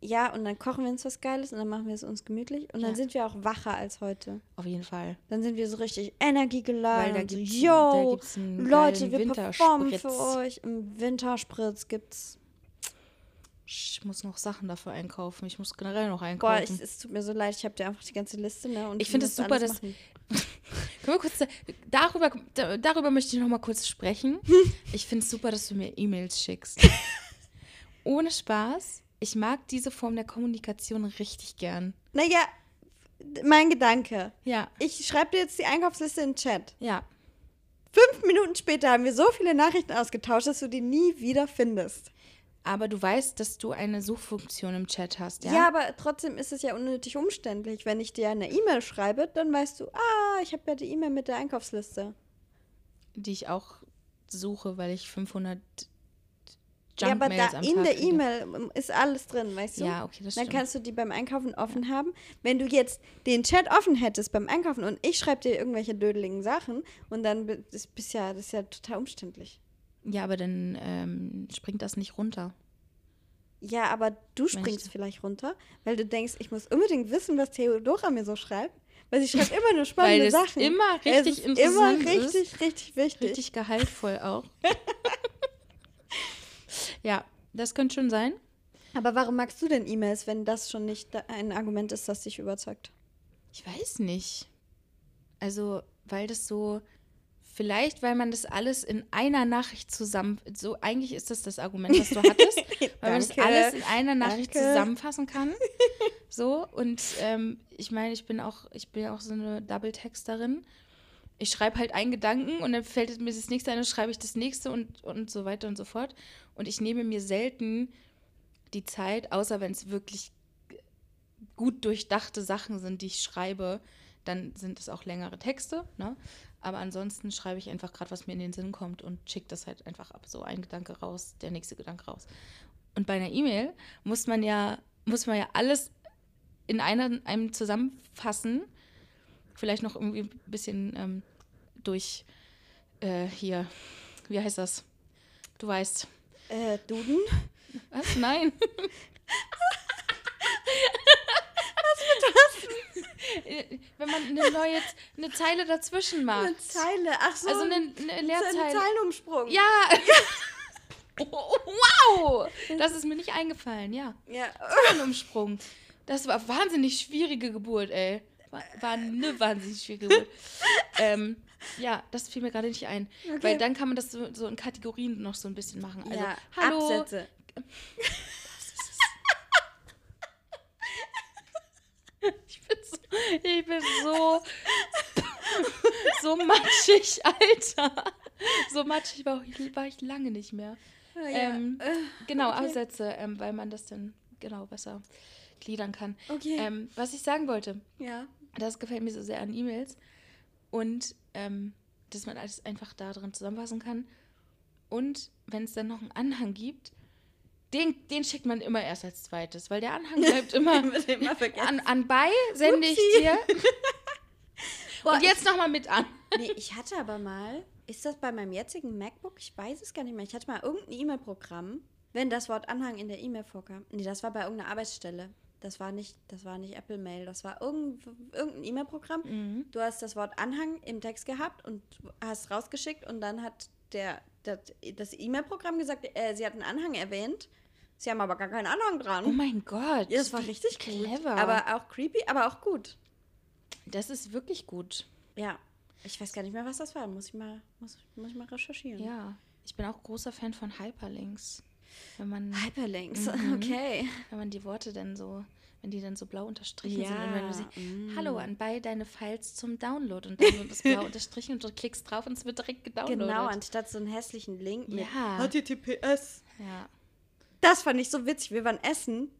ja, und dann kochen wir uns was Geiles und dann machen wir es uns gemütlich. Und dann Ja. sind wir auch wacher als heute. Auf jeden Fall. Dann sind wir so richtig energiegeladen. Weil da und so, gibt's, yo, da gibt's Leute, wir performen für euch. Im Winterspritz gibt's. Ich muss noch Sachen dafür einkaufen. Ich muss generell noch Boah, einkaufen. ich, es tut mir so leid, ich habe dir einfach die ganze Liste, ne? Und Ich finde es super, dass-. Können wir kurz da, darüber, da, darüber möchte ich noch mal kurz sprechen. Ich finde es super, dass du mir E-Mails schickst. Ohne Spaß. Ich mag diese Form der Kommunikation richtig gern. Naja, mein Gedanke. Ja. Ich schreibe dir jetzt die Einkaufsliste in den Chat. Ja. Fünf Minuten später haben wir so viele Nachrichten ausgetauscht, dass du die nie wieder findest. Aber du weißt, dass du eine Suchfunktion im Chat hast, ja? Ja, aber trotzdem ist es ja unnötig umständlich. Wenn ich dir eine E-Mail schreibe, dann weißt du, ah, ich habe ja die E-Mail mit der Einkaufsliste. Die ich auch suche, weil ich 500 ja, aber Junk-Mails da in der. E-Mail ist alles drin, weißt du? Ja, okay, das Dann stimmt. kannst du die beim Einkaufen offen haben. Wenn du jetzt den Chat offen hättest beim Einkaufen und ich schreibe dir irgendwelche dödeligen Sachen und dann bi- das bist ja, das ist ja total umständlich. Ja, aber dann ähm, springt das nicht runter. Ja, aber du springst vielleicht runter, weil du denkst, ich muss unbedingt wissen, was Theodora mir so schreibt. Weil sie schreibt immer nur spannende es Sachen. immer Es richtig ist immer interessant ist. richtig, richtig wichtig. Richtig gehaltvoll auch. ja, das könnte schon sein. Aber warum magst du denn E-Mails, wenn das schon nicht ein Argument ist, das dich überzeugt? Ich weiß nicht. Also, weil das so, vielleicht, weil man das alles in einer Nachricht zusammen, so eigentlich ist das das Argument, was du hattest, weil man das alles in einer Nachricht Danke. zusammenfassen kann. So, und ähm, ich meine, ich bin auch, ich bin auch so eine Double-Texterin. Ich schreibe halt einen Gedanken und dann fällt mir das nächste ein, dann schreibe ich das nächste und, und so weiter und so fort. Und ich nehme mir selten die Zeit, außer wenn es wirklich gut durchdachte Sachen sind, die ich schreibe, dann sind es auch längere Texte. Ne? Aber ansonsten schreibe ich einfach gerade, was mir in den Sinn kommt und schicke das halt einfach ab. So ein Gedanke raus, der nächste Gedanke raus. Und bei einer E-Mail muss man ja, muss man ja alles in einer, einem zusammenfassen. Vielleicht noch irgendwie ein bisschen ähm, durch äh, hier, wie heißt das? Du weißt. Äh, Duden? Was? Nein. Was Wenn man eine neue, eine Zeile dazwischen macht. Eine Zeile, ach so. Also eine, eine so ein Leerzeile. Zeilenumsprung. Ja. Oh, wow. Das ist mir nicht eingefallen, ja. ja. Zeilenumsprung. Das war wahnsinnig schwierige Geburt, ey. War, war eine wahnsinnig schwierige Geburt. ähm, ja, das fiel mir gerade nicht ein. Okay. Weil dann kann man das so, so in Kategorien noch so ein bisschen machen. Also, ja. hallo. Absätze. Ich bin so, ich bin so, so matschig, Alter. So matschig war ich, war ich lange nicht mehr. Ah, Ähm, genau, okay. Absätze, ähm, weil man das dann genau besser gliedern kann. Okay. Ähm, was ich sagen wollte, ja. das gefällt mir so sehr an E-Mails und ähm, dass man alles einfach da drin zusammenfassen kann. Und wenn es dann noch einen Anhang gibt, den, den schickt man immer erst als zweites, weil der Anhang bleibt immer immer an, anbei, sende ich Upsi. dir. Boah, Und jetzt nochmal mit an. Nee, ich hatte aber mal, ist das bei meinem jetzigen MacBook? Ich weiß es gar nicht mehr. Ich hatte mal irgendein E-Mail-Programm, wenn das Wort Anhang in der E-Mail vorkam. Nee, das war bei irgendeiner Arbeitsstelle. Das war nicht, das war nicht Apple Mail, das war irgend, irgendein E-Mail-Programm. Mhm. Du hast das Wort Anhang im Text gehabt und hast rausgeschickt und dann hat der, der das E-Mail-Programm gesagt, äh, sie hat einen Anhang erwähnt. Sie haben aber gar keinen Anhang dran. Oh mein Gott. ja, das war richtig gut. clever. Aber auch creepy, aber auch gut. das ist wirklich gut. Ja. Ich weiß gar nicht mehr, was das war. Muss ich mal, muss, muss ich mal recherchieren. Ja. Ich bin auch großer Fan von Hyperlinks. Wenn man, Hyperlinks, Mhm. okay. wenn man die Worte dann so, wenn die dann so blau unterstrichen sind Ja, und wenn du sie, mm. hallo, anbei deine Files zum Download und dann wird das blau unterstrichen und du klickst drauf und es wird direkt gedownloadet. Genau, anstatt so einen hässlichen Link mit Ja. HTTPS. Ja. Das fand ich so witzig. Wir waren essen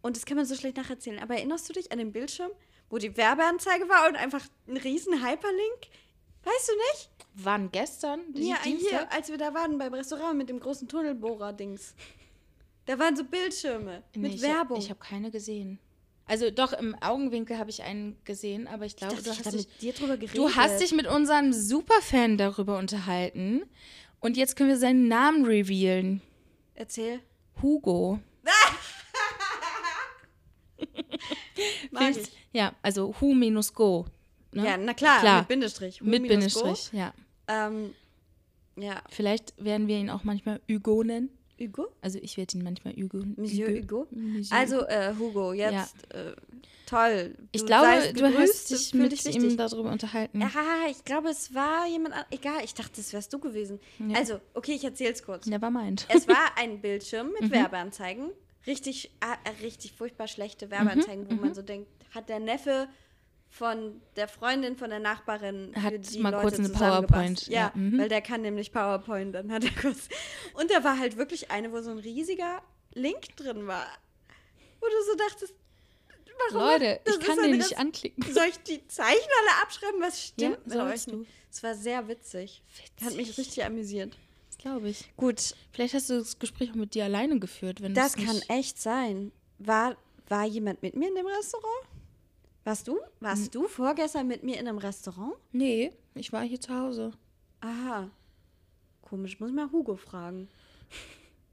und das kann man so schlecht nacherzählen. Aber erinnerst du dich an den Bildschirm, wo die Werbeanzeige war und einfach ein riesen Hyperlink? Weißt du nicht? Wann gestern? Ja, hier, als wir da waren beim Restaurant mit dem großen Tunnelbohrer-Dings. Da waren so Bildschirme Nee, mit ich, Werbung. Ich habe keine gesehen. Also doch, im Augenwinkel habe ich einen gesehen, aber ich glaube, dachte, du, ich hast dich, mit dir drüber geredet. du hast dich mit unserem Superfan darüber unterhalten. Und jetzt können wir seinen Namen revealen. Erzähl. Hugo. Mag ich. Ja, also Hu minus Go. Ne? Ja, na klar, Klar. mit Bindestrich. Hu Mit Go. Bindestrich, ja. Ähm, ja, Vielleicht werden wir ihn auch manchmal Hugo nennen. Hugo? Also ich werde ihn manchmal Hugo. Monsieur Hugo? Monsieur Also, äh, Hugo, jetzt äh, toll. ich Du glaube, seist du hast dich mit dich ihm darüber unterhalten. Ja, ich glaube, es war jemand an Egal, ich dachte, das wärst du gewesen. Ja. Also, okay, ich erzähl's kurz. Never mind. Es war ein Bildschirm Mhm. mit Werbeanzeigen. Richtig, ah, äh, richtig furchtbar schlechte Werbeanzeigen, Mhm, wo man so denkt, hat der Neffe von der Freundin von der Nachbarin Hat die mal Leute kurz eine. PowerPoint, Ja, ja, mhm. weil der kann nämlich PowerPoint. Dann hat er kurz. Und da war halt wirklich eine, wo so ein riesiger Link drin war. Wo du so dachtest, warum? Leute, ich kann den nicht anklicken. Soll ich die Zeichen alle abschreiben? Was stimmt Ja, mit euch? nicht? Es war sehr witzig. Hat mich richtig amüsiert. Glaube ich. Gut, Vielleicht hast du das Gespräch auch mit dir alleine geführt, wenn das kann echt sein. War, war jemand mit mir in dem Restaurant? Warst du? Warst du vorgestern mit mir in einem Restaurant? Nee, ich war hier zu Hause. Aha. Komisch, muss ich mal Hugo fragen.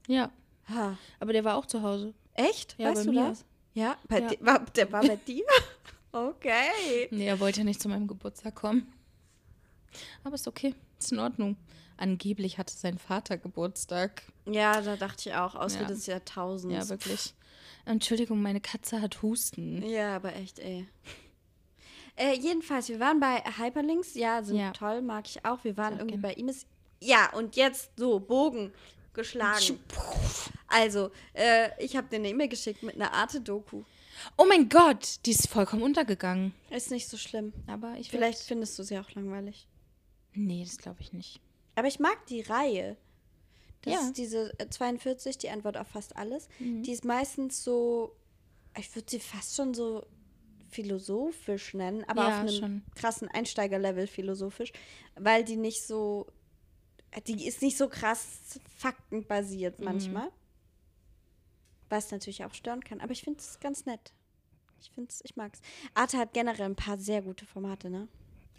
Ja, Ha. aber der war auch zu Hause. Echt? Ja, weißt bei du mir. das? Ja, bei Ja. Di- war, der war bei dir? okay. Nee, er wollte nicht zu meinem Geburtstag kommen. Aber ist okay, ist in Ordnung. Angeblich hatte sein Vater Geburtstag. Ja, da dachte ich auch, Ausrede Ja. des Jahrtausends. Ja, wirklich. Entschuldigung, meine Katze hat Husten. Ja, aber echt, ey. Äh, jedenfalls, wir waren bei Hyperlinks. Ja, sind Ja. toll, mag ich auch. Wir waren irgendwie bei Imis. Ja, und jetzt so, Bogen geschlagen. Also, äh, ich habe dir eine E-Mail geschickt mit einer Arte-Doku. Oh mein Gott, die ist vollkommen untergegangen. Ist nicht so schlimm. Aber ich Vielleicht findest du sie auch langweilig. Nee, das glaube ich nicht. Aber ich mag die Reihe. Das Ja. ist diese äh, 42, die Antwort auf fast alles. Mhm. Die ist meistens so, ich würde sie fast schon so philosophisch nennen, aber Ja, auf einem schon. krassen Einsteigerlevel philosophisch, weil die nicht so, die ist nicht so krass faktenbasiert Mhm. manchmal. Was natürlich auch stören kann, aber ich finde es ganz nett. Ich finde es, ich mag's. Arte hat generell ein paar sehr gute Formate, ne?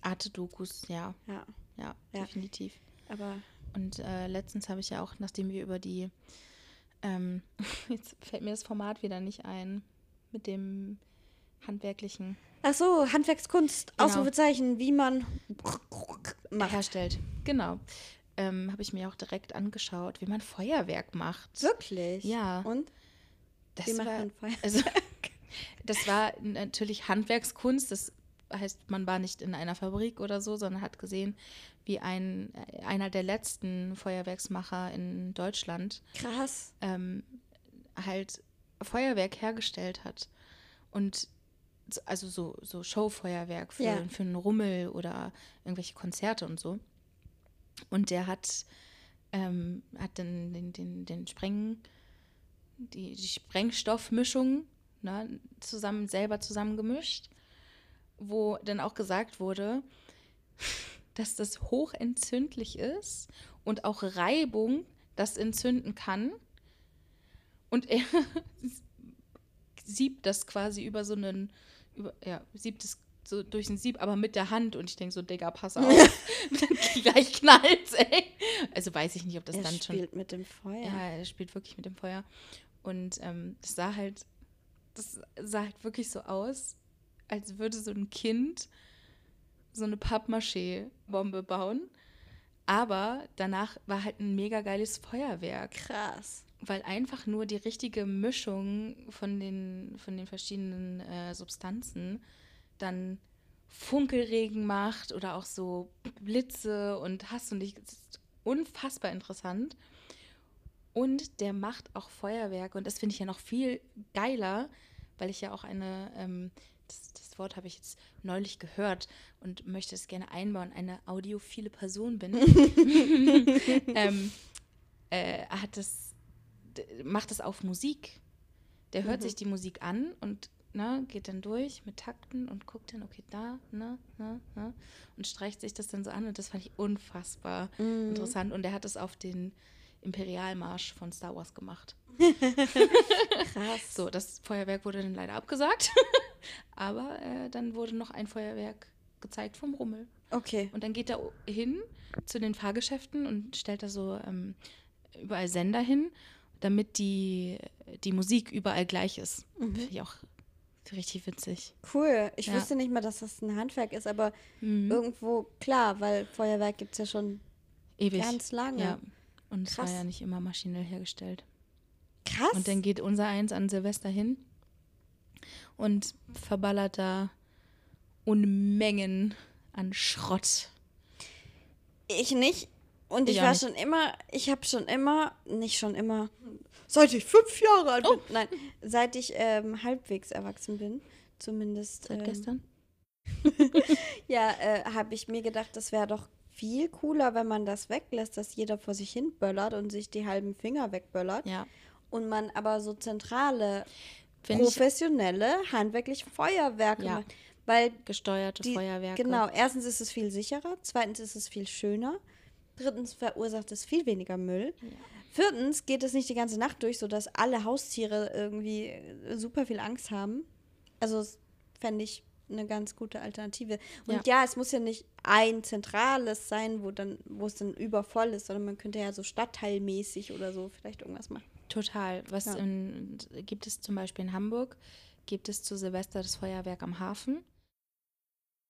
Arte-Dokus, ja, Ja, ja, Ja. definitiv. aber Und äh, letztens habe ich ja auch, nachdem wir über die, ähm, jetzt fällt mir das Format wieder nicht ein, mit dem handwerklichen Ach so, Handwerkskunst, Genau. Ausrufezeichen, wie man macht. herstellt. Genau. Ähm, habe ich mir auch direkt angeschaut, wie man Feuerwerk macht. Wirklich? Ja. Und? Das Wie macht war, man Feuerwerk? Also, das war natürlich Handwerkskunst. Das heißt, man war nicht in einer Fabrik oder so, sondern hat gesehen, wie ein, einer der letzten Feuerwerksmacher in Deutschland Krass. ähm, halt Feuerwerk hergestellt hat. Und so- also so, so Showfeuerwerk für, Ja. für einen Rummel oder irgendwelche Konzerte und so. Und der hat, ähm, hat den, den, den, den Spreng, die, die Sprengstoffmischung ne, zusammen, selber zusammengemischt, wo dann auch gesagt wurde, dass das hochentzündlich ist und auch Reibung das entzünden kann. Und er siebt das quasi über so einen, über, ja, siebt es so durch ein Sieb, aber mit der Hand. Und ich denke so, Digga, pass auf. Gleich knallt ey. Also weiß ich nicht, ob das er dann schon. spielt mit dem Feuer. Ja, er spielt wirklich mit dem Feuer. Und ähm, das sah halt, das sah halt wirklich so aus, als würde so ein Kind so eine Pappmaché-Bombe bauen. Aber danach war halt ein mega geiles Feuerwerk, Krass. weil einfach nur die richtige Mischung von den, von den verschiedenen äh, Substanzen dann Funkelregen macht oder auch so Blitze und hast du nicht. Es ist unfassbar interessant. Und der macht auch Feuerwerke. Und das finde ich ja noch viel geiler, weil ich ja auch eine, ähm, das Wort habe ich jetzt neulich gehört und möchte es gerne einbauen, eine audiophile Person bin. ähm, äh, hat das, macht das auf Musik. Der hört Mhm. sich die Musik an und ne, geht dann durch mit Takten und guckt dann, okay, da, ne, ne, ne, und streicht sich das dann so an. Und das fand ich unfassbar Mhm. interessant. Und er hat es auf den Imperialmarsch von Star Wars gemacht. Krass. So, das Feuerwerk wurde dann leider abgesagt. Aber äh, dann wurde noch ein Feuerwerk gezeigt vom Rummel. Okay. Und dann geht er hin zu den Fahrgeschäften und stellt da so ähm, überall Sender hin, damit die, die Musik überall gleich ist. Finde ich auch richtig witzig. Cool. Ich Ja. wusste nicht mal, dass das ein Handwerk ist, aber Mhm. irgendwo klar, weil Feuerwerk gibt es ja schon Ewig. ganz lange. Ja. Und es war Krass. ja nicht immer maschinell hergestellt. Krass. Und dann geht unser Eins an Silvester hin und verballert da Unmengen an Schrott. ich nicht. Und ich, Ich war schon immer, ich habe schon immer, nicht schon immer, seit ich fünf Jahre alt bin, Oh. nein, seit ich ähm, halbwegs erwachsen bin, zumindest. Seit ähm, gestern? ja, äh, habe ich mir gedacht, das wäre doch viel cooler, wenn man das weglässt, dass jeder vor sich hin böllert und sich die halben Finger wegböllert. Ja. Und man aber so zentrale, Find professionelle, handwerkliche Feuerwerke Ja. Weil Gesteuerte die, Feuerwerke. Genau, erstens ist es viel sicherer, zweitens ist es viel schöner, drittens verursacht es viel weniger Müll. Viertens geht es nicht die ganze Nacht durch, sodass alle Haustiere irgendwie äh, super viel Angst haben. Also fände ich eine ganz gute Alternative. Und ja. es muss ja nicht ein zentrales sein, wo dann, wo es dann übervoll ist, sondern man könnte ja so stadtteilmäßig oder so vielleicht irgendwas machen. Total. Was Ja. in, gibt es zum Beispiel in Hamburg? Gibt es zu Silvester das Feuerwerk am Hafen?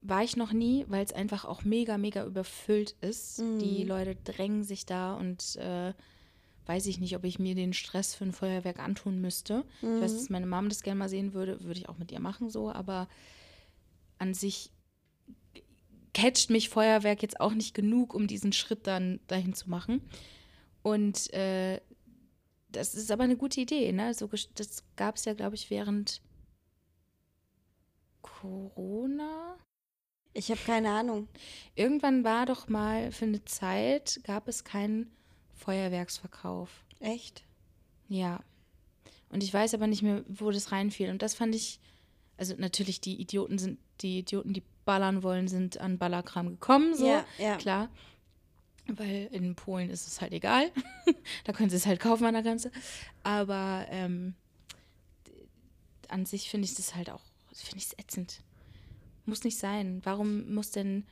War ich noch nie, weil es einfach auch mega, mega überfüllt ist. Die Leute drängen sich da und äh, weiß ich nicht, ob ich mir den Stress für ein Feuerwerk antun müsste. Ich weiß, dass meine Mom das gerne mal sehen würde, würde ich auch mit ihr machen so, aber an sich catcht mich Feuerwerk jetzt auch nicht genug, um diesen Schritt dann dahin zu machen. Und äh, das ist aber eine gute Idee, ne? So, das gab es ja, glaube ich, während Corona. Ich habe keine Ahnung. Irgendwann war doch mal für eine Zeit, gab es keinen Feuerwerksverkauf. Echt? Ja. Und ich weiß aber nicht mehr, wo das reinfiel. Und das fand ich, also natürlich, die Idioten sind, die Idioten, die ballern wollen, sind an Ballerkram gekommen, so. Ja, ja. Klar. Weil in Polen ist es halt egal. da können sie es halt kaufen an der Grenze. Aber ähm, an sich finde ich das halt auch, finde ich es ätzend. Muss nicht sein. Warum muss denn,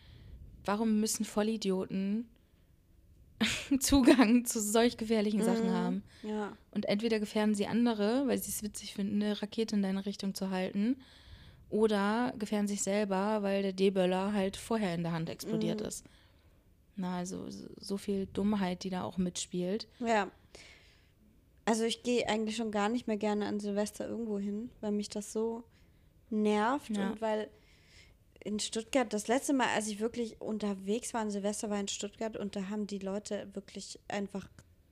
warum müssen Vollidioten Zugang zu solch gefährlichen Sachen haben? Ja. Und entweder gefährden sie andere, weil sie es witzig finden, eine Rakete in deine Richtung zu halten, oder gefährden sich selber, weil der D-Böller halt vorher in der Hand explodiert ist. Na, also so- viel Dummheit, die da auch mitspielt. Ja. Also ich gehe eigentlich schon gar nicht mehr gerne an Silvester irgendwo hin, weil mich das so nervt Ja. und weil in Stuttgart, das letzte Mal, als ich wirklich unterwegs war an Silvester, war in Stuttgart und da haben die Leute wirklich einfach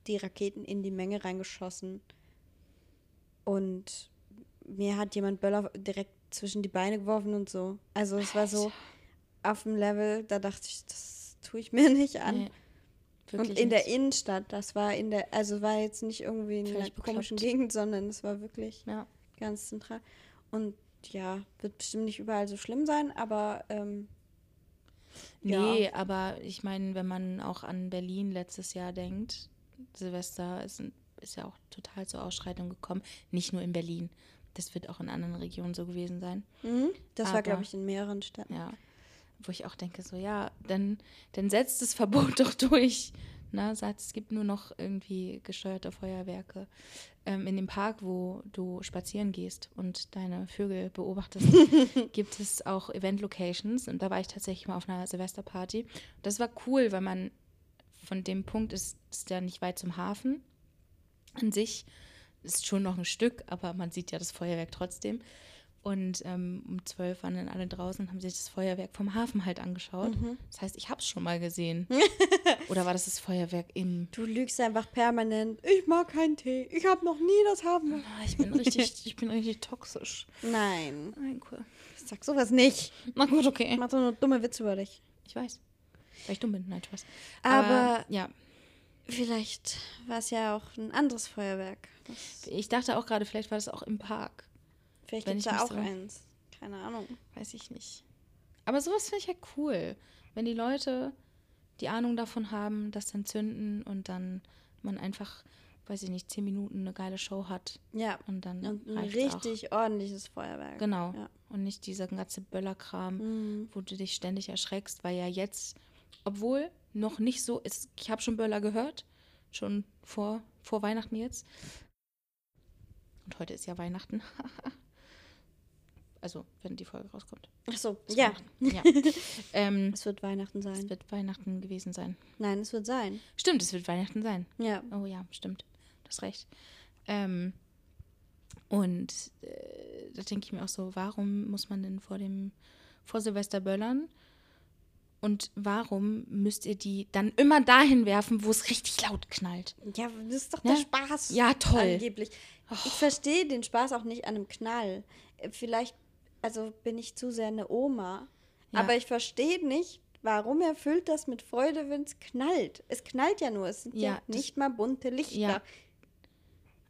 die Raketen in die Menge reingeschossen. Und mir hat jemand Böller direkt zwischen die Beine geworfen und so. Also es war so auf dem Level, da dachte ich, das tue ich mir nicht an. Nee, Und in der nicht. Innenstadt, das war in der, also war jetzt nicht irgendwie in einer komischen bekloppt. Gegend, sondern es war wirklich Ja. ganz zentral. Und ja, wird bestimmt nicht überall so schlimm sein, aber ähm, Nee, aber ich meine, wenn man auch an Berlin letztes Jahr denkt, Silvester ist, ist ja auch total zur Ausschreitung gekommen. Nicht nur in Berlin. Das wird auch in anderen Regionen so gewesen sein. mhm, das war, Aber- glaube ich, in mehreren Städten. Ja. Wo ich auch denke, so, ja, dann, dann setzt das Verbot doch durch. Ne? Sagt, es gibt nur noch irgendwie gesteuerte Feuerwerke. Ähm, in dem Park, wo du spazieren gehst und deine Vögel beobachtest, gibt es auch Event-Locations. Und da war ich tatsächlich mal auf einer Silvesterparty. Das war cool, weil man von dem Punkt ist, ist ja nicht weit zum Hafen an sich. Ist schon noch ein Stück, aber man sieht ja das Feuerwerk trotzdem. Und ähm, um zwölf waren dann alle draußen und haben sich das Feuerwerk vom Hafen halt angeschaut. Das heißt, ich habe es schon mal gesehen. Oder war das das Feuerwerk im... Du lügst einfach permanent. Ich mag keinen Tee. Ich habe noch nie das haben. Ah, ich bin richtig, ich bin richtig toxisch. Nein, Nein, cool. sag sowas nicht. Na gut, okay. Ich mach so nur dumme Witze über dich. Ich weiß. Weil ich dumm bin. Nein, Spaß. Aber- ja, Vielleicht war es ja auch ein anderes Feuerwerk. Das, ich dachte auch gerade, vielleicht war das auch im Park. Vielleicht gibt es da auch so- eins. Keine Ahnung. Weiß ich nicht. Aber sowas finde ich halt cool. Wenn die Leute die Ahnung davon haben, das dann zünden und dann man einfach, weiß ich nicht, zehn Minuten eine geile Show hat. Ja. Und dann Und ein richtig ordentliches Feuerwerk. Auch. Genau. Ja. Und nicht dieser ganze Böllerkram, Mhm. wo du dich ständig erschreckst, weil ja jetzt, obwohl noch nicht so ist, ich habe schon Böller gehört, schon vor, vor Weihnachten jetzt. Und heute ist ja Weihnachten. also, wenn die Folge rauskommt. Ach so, ja. Ja. ähm, Es wird Weihnachten es sein. wird Weihnachten gewesen sein. Nein, es wird sein. Stimmt, es wird Weihnachten sein. Ja. Oh ja, stimmt. Du hast recht. Ähm, und äh, da denke ich mir auch so, warum muss man denn vor dem vor Silvester böllern? Und warum müsst ihr die dann immer dahin werfen, wo es richtig laut knallt? Ja, das ist doch Ja. der Spaß. Ja, toll. Oh. Angeblich. Ich verstehe den Spaß auch nicht an einem Knall. Äh, Vielleicht, also bin ich zu sehr eine Oma, Ja. Aber ich verstehe nicht, warum er füllt das mit Freude, wenn es knallt. Es knallt ja nur, es sind ja, Ja, nicht mal bunte Lichter. Ja.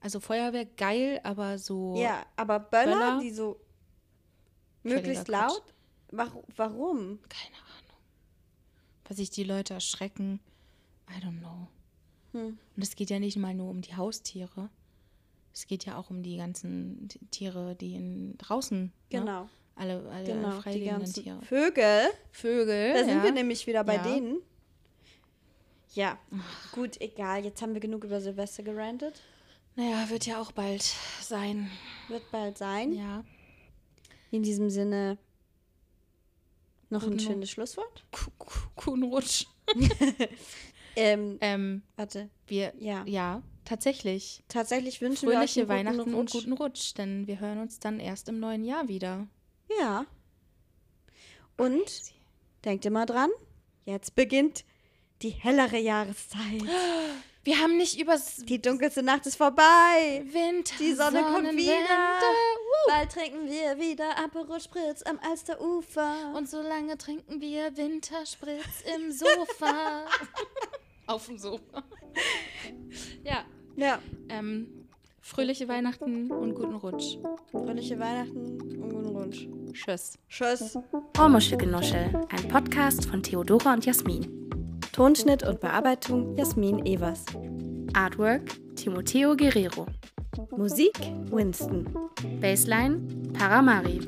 Also Feuerwehr geil, aber so. Ja, aber Böller, Böller? die so möglichst laut, warum? warum? Keine Ahnung. Weil sich die Leute erschrecken. I don't know. Hm. Und es geht ja nicht mal nur um die Haustiere. Es geht ja auch um die ganzen Tiere, die in, draußen. Ne? Genau, Alle, alle genau. Die ganzen Tiere. Vögel, Vögel. da sind ja. wir nämlich wieder bei Ja. denen. Ja, gut, egal. Jetzt haben wir genug über Silvester gerantet. Naja, wird ja auch bald sein. Wird bald sein. Ja. In diesem Sinne noch ein Guten schönes Schlusswort. Kuh- Kuh- Kuhnrutsch. Ähm, Ähm, warte. wir, Ja. ja, tatsächlich. Tatsächlich wünschen wir euch Fröhliche einen guten Weihnachten und guten Rutsch, denn wir hören uns dann erst im neuen Jahr wieder. Ja. Und denkt immer dran, jetzt beginnt die hellere Jahreszeit. Wir haben nicht übers Die dunkelste Nacht ist vorbei. Winter, Die Sonne kommt wieder. Bald trinken wir wieder Aperol Spritz am Alsterufer. Und so lange trinken wir Winterspritz im Sofa. Auf dem Sofa. ja, ja, ähm, fröhliche Weihnachten und guten Rutsch. fröhliche Weihnachten und guten Rutsch. Tschüss. Tschüss. Ohrmuschelgenuschel, ein Podcast von Theodora und Jasmin. Tonschnitt und Bearbeitung Jasmin Evers. Artwork Timoteo Guerrero. Musik Winston. Baseline Paramari.